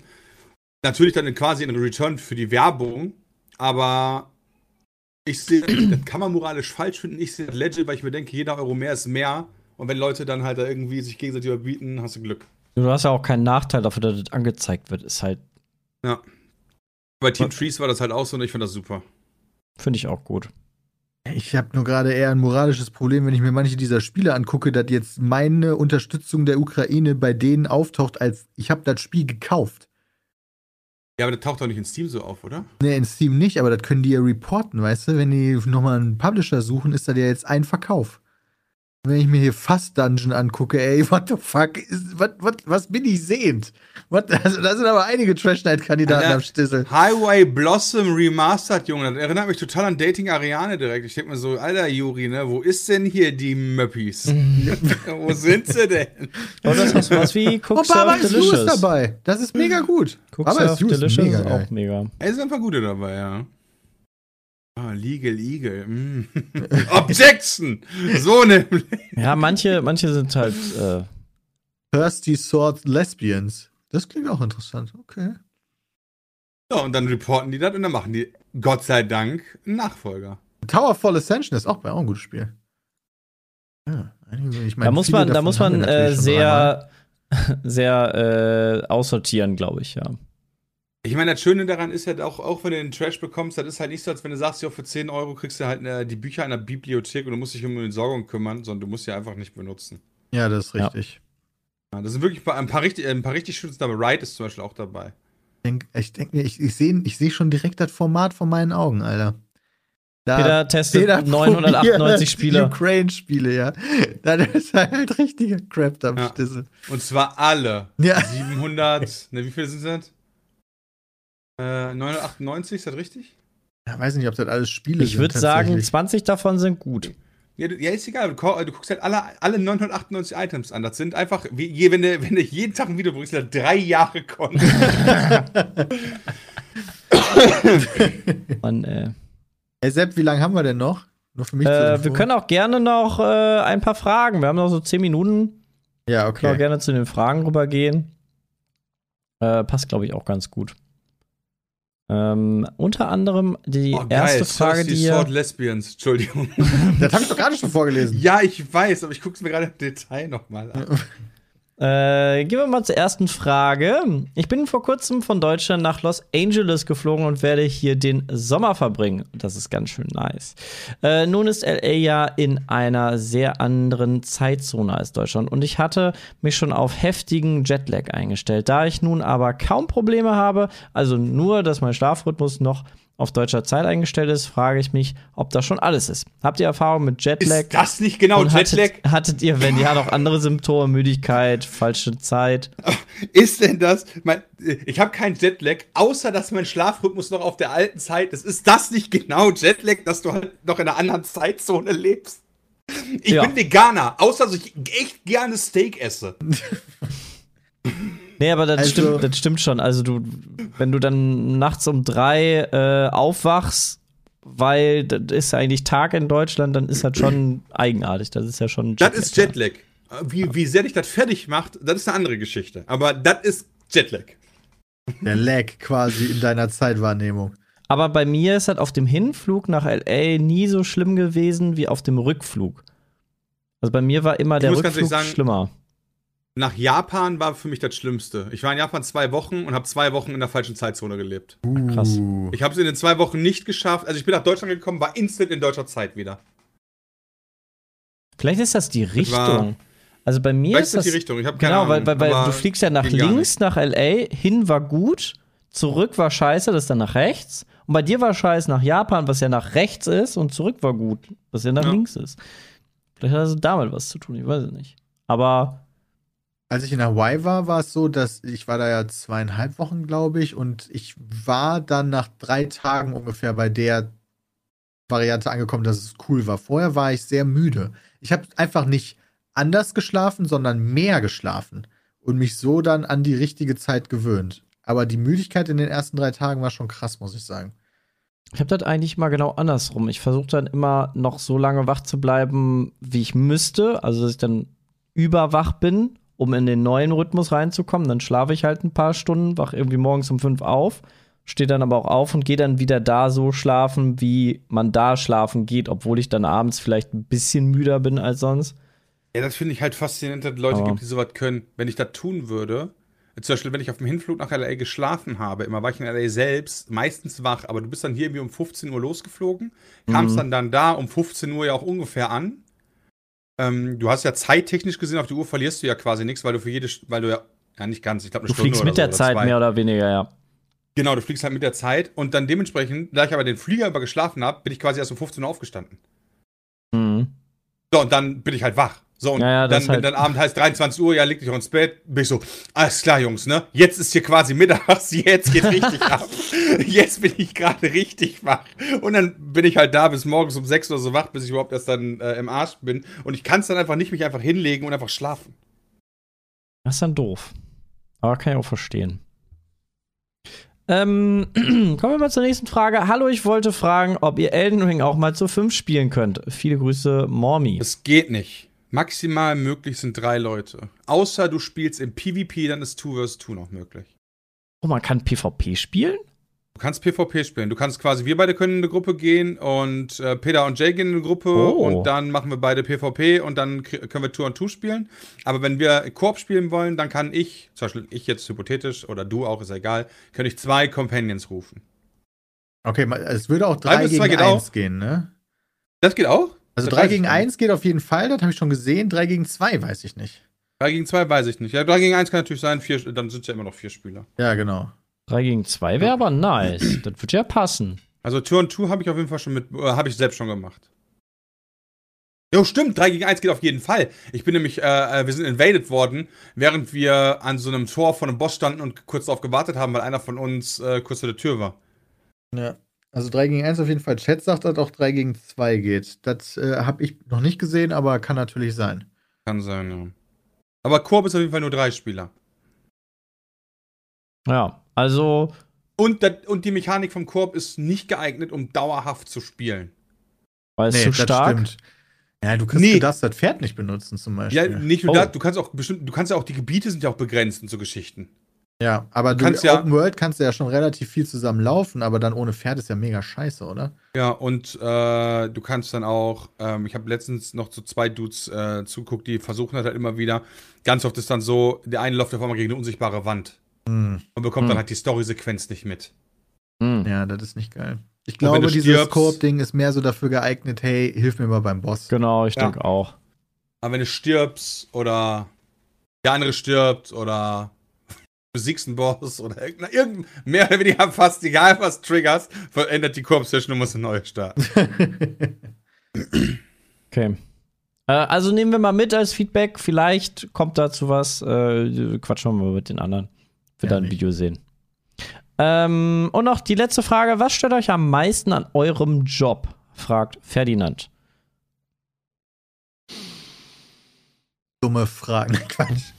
Speaker 5: Natürlich dann quasi in Return für die Werbung, aber ich sehe, das kann man moralisch falsch finden. Ich sehe das legit, weil ich mir denke, jeder Euro mehr ist mehr. Und wenn Leute dann halt da irgendwie sich gegenseitig überbieten, hast du Glück.
Speaker 2: Du hast ja auch keinen Nachteil dafür, dass das angezeigt wird. Ist halt,
Speaker 5: Ja. Bei Team Trees war das halt auch so und ich finde das super.
Speaker 2: finde ich auch gut.
Speaker 3: Ich habe nur gerade eher ein moralisches Problem, wenn ich mir manche dieser Spiele angucke, dass jetzt meine Unterstützung der Ukraine bei denen auftaucht, als ich habe das Spiel gekauft.
Speaker 5: Ja, aber das taucht doch nicht in Steam so auf, oder?
Speaker 3: Ne, in Steam nicht, aber das können die ja reporten, weißt du? Wenn die nochmal einen Publisher suchen, ist das ja jetzt ein Verkauf. Wenn ich mir hier Fast Dungeon angucke, ey, what the fuck, ist, what, what, was bin ich sehend? What, also, da sind aber einige Trash Night Kandidaten
Speaker 5: Alter,
Speaker 3: am Stissel.
Speaker 5: Highway Blossom Remastered, Junge. Das erinnert mich total an Dating Ariane direkt. Ich denke mir so, Alter Juri, ne, wo ist denn hier die Möppis? wo sind sie denn?
Speaker 2: Oh, das ist was wie
Speaker 3: Oh,
Speaker 2: Cook
Speaker 3: Baba
Speaker 2: Surf
Speaker 3: is Lewis
Speaker 2: Delicious.
Speaker 3: dabei. Das ist mega gut.
Speaker 2: Cook
Speaker 3: Baba is
Speaker 2: Surf
Speaker 3: Lewis,
Speaker 2: Delicious
Speaker 3: mega
Speaker 2: ist
Speaker 3: geil.
Speaker 2: auch mega.
Speaker 5: Ey, sind ein paar gute dabei, ja. Ah, Legal Eagle. Mm. Objection! So nämlich.
Speaker 2: Ja, manche, manche sind halt. Äh,
Speaker 3: Thirsty Sword Lesbians. Das klingt auch interessant. Okay.
Speaker 5: Ja, und dann reporten die das und dann machen die, Gott sei Dank, einen Nachfolger.
Speaker 3: Towerfall Ascension ist auch, auch ein gutes Spiel. Ja, ich meine,
Speaker 2: da muss man, da muss man äh, sehr, sehr äh, aussortieren, glaube ich, ja.
Speaker 5: Ich meine, das Schöne daran ist halt auch, auch wenn du den Trash bekommst, das ist halt nicht so, als wenn du sagst, ja, für 10 Euro kriegst du halt eine, die Bücher einer Bibliothek und du musst dich um die Entsorgung kümmern, sondern du musst sie einfach nicht benutzen.
Speaker 3: Ja, das ist
Speaker 2: Ja.
Speaker 3: richtig.
Speaker 5: Ja, das sind wirklich ein paar, ein paar richtig, ein paar richtig schöne dabei. Ride ist zum Beispiel auch dabei.
Speaker 3: Ich denke ich denk mir, ich, ich sehe ich seh schon direkt das Format vor meinen Augen, Alter. Da
Speaker 2: Peter testet
Speaker 3: Peter
Speaker 2: 998
Speaker 3: probiert
Speaker 2: Spiele.
Speaker 3: Ukraine-Spiele, ja. Da ist halt richtiger Crap am
Speaker 5: Ja.
Speaker 3: Stissel.
Speaker 5: Und zwar alle.
Speaker 3: Ja.
Speaker 5: 700, ne, wie viele sind das? Äh, 998, ist das richtig?
Speaker 3: ja. Weiß nicht, ob das alles Spiele
Speaker 2: Ich
Speaker 3: sind.
Speaker 2: würde sagen,
Speaker 3: tatsächlich.
Speaker 2: 20 davon sind gut.
Speaker 5: Ja, du- ja, ist egal. Du, ko- du guckst halt alle, alle 998 Items an. Das sind einfach, wie, wenn, du, wenn du jeden Tag ein Video bringst, dann drei Jahre Content.
Speaker 2: Man, äh,
Speaker 3: Ey, Sepp, wie lange haben wir denn noch? Nur für mich
Speaker 2: äh, wir können auch gerne noch äh, ein paar Fragen. Wir haben noch so 10 Minuten.
Speaker 3: Ja,
Speaker 2: Können auch
Speaker 3: okay.
Speaker 2: gerne zu den Fragen rübergehen. Äh, passt, glaube ich, auch ganz gut. Ähm, unter anderem die
Speaker 5: Oh,
Speaker 2: erste Frage,
Speaker 5: Thirsty
Speaker 2: die ihr.
Speaker 5: Sword Lesbians, Entschuldigung.
Speaker 3: Das habe ich doch gerade schon vorgelesen.
Speaker 5: ja, ich weiß, aber ich gucke es mir gerade im Detail nochmal an.
Speaker 2: Äh, gehen wir mal zur ersten Frage. Ich bin vor kurzem von Deutschland nach Los Angeles geflogen und werde hier den Sommer verbringen. Das ist ganz schön nice. Äh, nun ist LA ja in einer sehr anderen Zeitzone als Deutschland und ich hatte mich schon auf heftigen Jetlag eingestellt. Da ich nun aber kaum Probleme habe, also nur, dass mein Schlafrhythmus noch auf deutscher Zeit eingestellt ist, frage ich mich, ob das schon alles ist. Habt ihr Erfahrung mit Jetlag?
Speaker 5: Ist das nicht genau
Speaker 2: Und
Speaker 5: Jetlag?
Speaker 2: hattet, hattet ihr, wenn ja, noch andere Symptome, Müdigkeit, falsche Zeit?
Speaker 5: Ist denn das? Mein, ich habe keinen Jetlag, außer dass mein Schlafrhythmus noch auf der alten Zeit ist. Ist das nicht genau Jetlag, dass du halt noch in einer anderen Zeitzone lebst? Ich
Speaker 2: Ja.
Speaker 5: bin Veganer, außer dass ich echt gerne Steak esse.
Speaker 2: Nee, aber das,
Speaker 3: Also-
Speaker 2: stimmt, das stimmt schon. Also du, wenn du dann nachts um drei äh, aufwachst, weil das ist ja eigentlich Tag in Deutschland, dann ist das schon eigenartig. Das ist ja schon
Speaker 5: Das ist
Speaker 2: ja.
Speaker 5: Jetlag. Wie, wie sehr dich das fertig macht, das ist eine andere Geschichte. Aber das ist Jetlag.
Speaker 3: Der Lag quasi in deiner Zeitwahrnehmung.
Speaker 2: Aber bei mir ist das auf dem Hinflug nach LA nie so schlimm gewesen wie auf dem Rückflug. Also bei mir war immer der
Speaker 5: muss ganz
Speaker 2: Rückflug
Speaker 5: sagen,
Speaker 2: schlimmer.
Speaker 5: Nach Japan war für mich das Schlimmste. Ich war in Japan zwei Wochen und habe zwei Wochen in der falschen Zeitzone gelebt.
Speaker 2: Krass.
Speaker 3: Uh.
Speaker 5: Ich habe es in den zwei Wochen nicht geschafft. Also ich bin nach Deutschland gekommen, war instant in deutscher Zeit wieder.
Speaker 2: Vielleicht ist das die
Speaker 5: war-
Speaker 2: Richtung. Also bei mir
Speaker 5: Vielleicht
Speaker 2: ist
Speaker 5: das die Richtung. Ich habe keine
Speaker 2: Genau,
Speaker 5: Ahnung.
Speaker 2: weil, weil, weil du fliegst ja nach links, nach LA, hin war gut, zurück war scheiße, das ist dann nach rechts. Und bei dir war scheiße nach Japan, was ja nach rechts ist, und zurück war gut, was ja nach
Speaker 5: Ja.
Speaker 2: links ist. Vielleicht hat das damit was zu tun, ich weiß es nicht. Aber
Speaker 3: Als ich in Hawaii war, war es so, dass ich war da ja zweieinhalb Wochen, glaube ich, und ich war dann nach drei Tagen ungefähr bei der Variante angekommen, dass es cool war. Vorher war ich sehr müde. Ich habe einfach nicht anders geschlafen, sondern mehr geschlafen und mich so dann an die richtige Zeit gewöhnt. Aber die Müdigkeit in den ersten drei Tagen war schon krass, muss ich sagen.
Speaker 2: ich habe das eigentlich mal genau andersrum. Ich versuche dann immer noch so lange wach zu bleiben, wie ich müsste. Also, dass ich dann überwach bin, um in den neuen Rhythmus reinzukommen. Dann schlafe ich halt ein paar Stunden, wach irgendwie morgens um fünf auf, stehe dann aber auch auf und gehe dann wieder da so schlafen, wie man da schlafen geht, obwohl ich dann abends vielleicht ein bisschen müder bin als sonst.
Speaker 5: Ja, das finde ich halt faszinierend, dass es Leute
Speaker 2: Aber-
Speaker 5: gibt, die sowas können. Wenn ich das tun würde, zum Beispiel, wenn ich auf dem Hinflug nach LA geschlafen habe, immer war ich in LA selbst, meistens wach, aber du bist dann hier irgendwie um 15 Uhr losgeflogen, kamst
Speaker 2: Mhm.
Speaker 5: dann dann da um 15 Uhr ja auch ungefähr an. Ähm, du hast ja zeittechnisch gesehen, auf die Uhr verlierst du ja quasi nichts, weil du für jede, weil du ja, ja nicht ganz, ich glaube eine
Speaker 2: Du
Speaker 5: Stunde
Speaker 2: fliegst mit
Speaker 5: so,
Speaker 2: der Zeit
Speaker 5: zwei.
Speaker 2: mehr oder weniger, ja.
Speaker 5: Genau, du fliegst halt mit der Zeit und dann dementsprechend, da ich aber den Flieger über geschlafen habe, bin ich quasi erst um 15 Uhr aufgestanden.
Speaker 2: Mhm.
Speaker 5: So, und dann bin ich halt wach. So, und
Speaker 2: Ja, ja,
Speaker 5: dann, wenn
Speaker 2: halt-
Speaker 5: dann Abend heißt 23 Uhr, ja, leg dich auch ins Bett, bin ich so, alles klar, Jungs, ne? Jetzt ist hier quasi mittags, jetzt geht richtig ab. Jetzt bin ich gerade richtig wach. Und dann bin ich halt da bis morgens um 6 oder so wach, bis ich überhaupt erst dann äh, im Arsch bin. Und ich kann es dann einfach nicht mich einfach hinlegen und einfach schlafen.
Speaker 2: Das ist dann doof. Aber kann ich auch verstehen. Ähm, kommen wir mal zur nächsten Frage. Hallo, ich wollte fragen, ob ihr Elden Ring auch mal zu 5 spielen könnt. Viele Grüße, Mormi.
Speaker 5: Es geht nicht. Maximal möglich sind drei Leute. Außer du spielst im PvP, dann ist 2 vs 2 noch möglich.
Speaker 2: Oh, man kann PvP spielen?
Speaker 5: Du kannst PvP spielen. Du kannst quasi, wir beide können in eine Gruppe gehen und äh, Peter und Jay gehen in eine Gruppe
Speaker 2: Oh.
Speaker 5: und dann machen wir beide PvP und dann können wir Tour und Two spielen. Aber wenn wir Koop spielen wollen, dann kann ich, zum Beispiel ich jetzt hypothetisch oder du auch, ist ja egal, kann ich zwei Companions rufen.
Speaker 3: Okay, mal- es würde auch
Speaker 5: Drei
Speaker 3: 3
Speaker 5: bis
Speaker 3: gegen
Speaker 5: zwei geht
Speaker 3: 1
Speaker 5: auch.
Speaker 3: gehen, ne?
Speaker 5: Das geht auch?
Speaker 3: Also
Speaker 5: Das
Speaker 3: 3
Speaker 5: weiß
Speaker 3: gegen
Speaker 5: ich gar nicht.
Speaker 3: 1 geht auf jeden Fall, das habe ich schon gesehen. 3 gegen 2 weiß ich nicht.
Speaker 5: 3 gegen 2 weiß ich nicht. Ja, 3 gegen 1 kann natürlich sein, vier, dann sind es ja immer noch vier Spieler.
Speaker 3: Ja, genau.
Speaker 2: 3 gegen 2 wäre aber nice. das wird ja passen.
Speaker 5: Also Tour und Two habe ich auf jeden Fall schon mit, äh, habe ich selbst schon gemacht. Jo, stimmt, 3 gegen 1 geht auf jeden Fall. Ich bin nämlich, äh, äh, wir sind invaded worden, während wir an so einem Tor von einem Boss standen und kurz darauf gewartet haben, weil einer von uns äh, kurz vor der Tür war.
Speaker 3: Ja. Also 3 gegen 1 auf jeden Fall. Chat sagt, dass auch 3 gegen 2 geht. Das äh, habe ich noch nicht gesehen, aber kann natürlich sein.
Speaker 5: Kann sein, ja. Aber Koop ist auf jeden Fall nur drei Spieler.
Speaker 2: Ja, also,
Speaker 5: Und, das, und die Mechanik vom Koop ist nicht geeignet, um dauerhaft zu spielen.
Speaker 2: weil es zu stark.
Speaker 3: Ja, du kannst
Speaker 5: Nee.
Speaker 3: du darfst das Pferd nicht benutzen zum
Speaker 5: Ja,
Speaker 3: Beispiel.
Speaker 5: nicht nur
Speaker 2: Oh.
Speaker 5: das, du kannst auch bestimmt, du kannst ja auch, die Gebiete sind ja auch begrenzt und so Geschichten.
Speaker 3: Ja, aber du,
Speaker 5: kannst ja-
Speaker 3: Open World kannst du ja schon relativ viel zusammen laufen, aber dann ohne Pferd ist ja mega scheiße, oder?
Speaker 5: Ja, und äh, du kannst dann auch, ähm, ich habe letztens noch so zwei Dudes äh, zuguckt, die versuchen halt immer wieder. Ganz oft ist dann so, der eine läuft auf einmal gegen eine unsichtbare Wand
Speaker 3: Hm.
Speaker 5: und bekommt
Speaker 2: Hm.
Speaker 5: dann halt die Story-Sequenz nicht mit.
Speaker 2: Hm.
Speaker 3: Ja, das ist nicht geil. Ich glaube, dieses
Speaker 5: stirbst-
Speaker 3: Koop-Ding ist mehr so dafür geeignet, hey, hilf mir mal beim Boss.
Speaker 2: Genau, ich
Speaker 5: Ja.
Speaker 2: denke auch.
Speaker 5: Aber wenn du stirbst oder der andere stirbt oder besiegst einen Boss oder irgendein, mehr oder weniger fast egal was triggerst, verändert die Koop-Session und musst eine neue starten.
Speaker 2: Okay. Äh, also nehmen wir mal mit als Feedback. Vielleicht kommt dazu was. Äh, quatschen wir mal mit den anderen. Wir
Speaker 3: Ja,
Speaker 2: dann ein. Video sehen. Ähm, und noch die letzte Frage. Was stört euch am meisten an eurem Job? fragt Ferdinand.
Speaker 3: Dumme Fragen. Quatsch.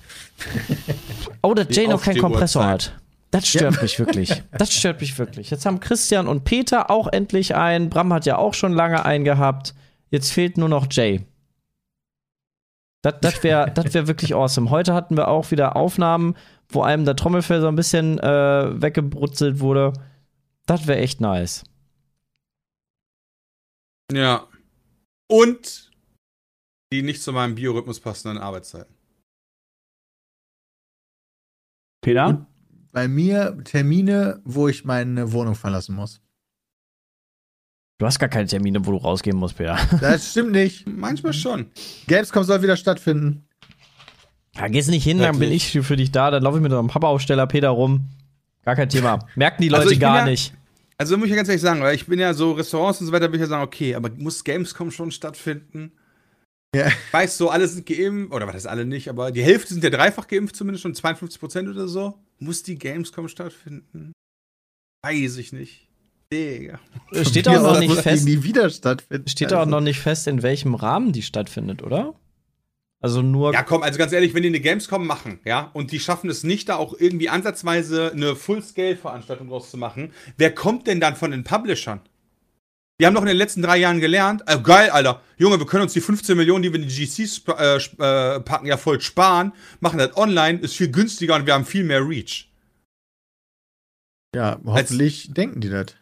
Speaker 2: Oh, dass Jay noch keinen Kompressor hat. Das stört mich wirklich. Das stört mich wirklich. Jetzt haben Christian und Peter auch endlich einen. Bram hat ja auch schon lange einen gehabt. Jetzt fehlt nur noch Jay. Das, das wäre das wär wirklich awesome. Heute hatten wir auch wieder Aufnahmen, wo einem der Trommelfell so ein bisschen äh, weggebrutzelt wurde. Das wäre echt nice.
Speaker 5: Ja. Und die nicht zu meinem Biorhythmus passenden Arbeitszeiten.
Speaker 6: Peter?
Speaker 3: Bei mir Termine, wo ich meine Wohnung verlassen muss.
Speaker 2: Du hast gar keine Termine, wo du rausgehen musst, Peter.
Speaker 3: Das stimmt nicht.
Speaker 5: Manchmal schon.
Speaker 3: Gamescom soll wieder stattfinden.
Speaker 2: Da gehst nicht hin, dann bin ich für dich da. Dann laufe ich mit einem Pappaufsteller Peter rum. Gar kein Thema. Merken die Leute
Speaker 5: Also ich bin
Speaker 2: gar
Speaker 5: ja-
Speaker 2: nicht.
Speaker 5: Also muss ich ja ganz ehrlich sagen, weil ich bin ja so Restaurants und so weiter, würde ich ja sagen, okay, aber muss Gamescom schon stattfinden?
Speaker 3: Ja.
Speaker 5: Ich weiß so, alle sind geimpft, oder was heißt alle nicht, aber die Hälfte sind ja dreifach geimpft, zumindest schon 52 Prozent oder so. Muss die Gamescom stattfinden? Weiß ich nicht. Digga.
Speaker 2: Steht
Speaker 3: Von
Speaker 2: auch noch
Speaker 3: aus
Speaker 2: nicht fest.
Speaker 3: nie wieder stattfinden.
Speaker 2: Steht auch noch nicht fest, in welchem Rahmen die stattfindet, oder? Also nur.
Speaker 5: Ja, komm, also ganz ehrlich, wenn die eine Gamescom machen, ja, und die schaffen es nicht, da auch irgendwie ansatzweise eine Full-Scale-Veranstaltung draus zu machen, wer kommt denn dann von den Publishern? Die haben doch in den letzten drei Jahren gelernt, äh, geil, Alter, Junge, wir können uns die 15 Millionen, die wir in die GCs äh, äh, packen, ja voll sparen, machen das online, ist viel günstiger und wir haben viel mehr Reach.
Speaker 3: Ja, hoffentlich denken die das.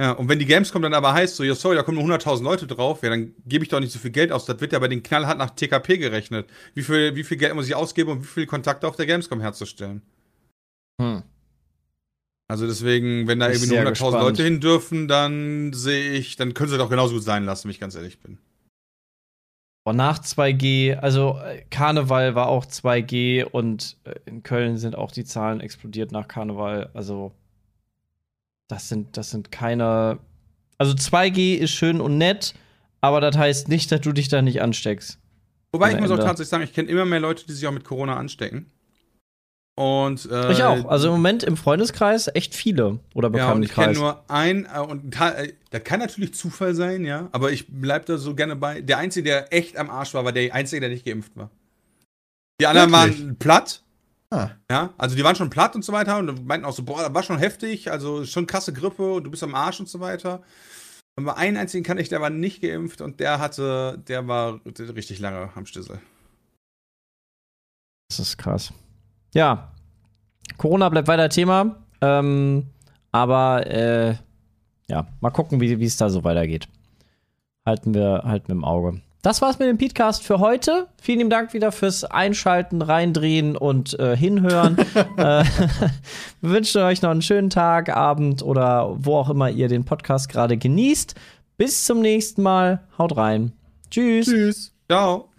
Speaker 5: Ja, und wenn die Gamescom dann aber heißt, so, ja, sorry, da kommen nur 100.000 Leute drauf, ja, dann gebe ich doch nicht so viel Geld aus. Das wird ja bei den knallhart nach TKP gerechnet. Wie viel, wie viel Geld muss ich ausgeben, um wie viele Kontakte auf der Gamescom herzustellen?
Speaker 2: Hm.
Speaker 5: Also deswegen, wenn da
Speaker 2: ich
Speaker 5: irgendwie nur
Speaker 2: sehr
Speaker 5: 100.000
Speaker 2: gespannt.
Speaker 5: Leute hin dürfen, dann sehe ich, dann können sie doch genauso gut sein lassen, wenn ich ganz ehrlich bin.
Speaker 2: Boah, nach 2G, also äh, Karneval war auch 2G und äh, in Köln sind auch die Zahlen explodiert nach Karneval. Also das sind, das sind keine. Also 2G ist schön und nett, aber das heißt nicht, dass du dich da nicht ansteckst.
Speaker 5: Wobei ich muss auch tatsächlich sagen, ich kenne immer mehr Leute, die sich auch mit Corona anstecken. Und äh,
Speaker 2: Ich auch. Also im Moment im Freundeskreis echt viele. Oder
Speaker 5: ja, und ich kenne
Speaker 2: Bekanntenkreis.
Speaker 5: nur ein äh, und äh, das kann natürlich Zufall sein, ja, aber ich bleib da so gerne bei. Der einzige, der echt am Arsch war, war der einzige, der nicht geimpft war. Die anderen
Speaker 3: Wirklich?
Speaker 5: waren platt,
Speaker 3: Ah,
Speaker 5: ja, also die waren schon platt und so weiter und meinten auch so, boah, das war schon heftig, also schon krasse Grippe und du bist am Arsch und so weiter. Aber einen einzigen kann ich, der war nicht geimpft und der hatte, der war richtig lange am Stissel.
Speaker 2: Das ist krass. Ja. Corona bleibt weiter Thema. Ähm, aber äh, ja, mal gucken, wie es da so weitergeht. Halten wir, halten wir im Auge. Das war's mit dem Podcast für heute. Vielen lieben Dank wieder fürs Einschalten, Reindrehen und äh, Hinhören. äh, wir wünschen euch noch einen schönen Tag, Abend oder wo auch immer ihr den Podcast gerade genießt. Bis zum nächsten Mal. Haut rein. Tschüss.
Speaker 3: tschüss.
Speaker 5: Ciao.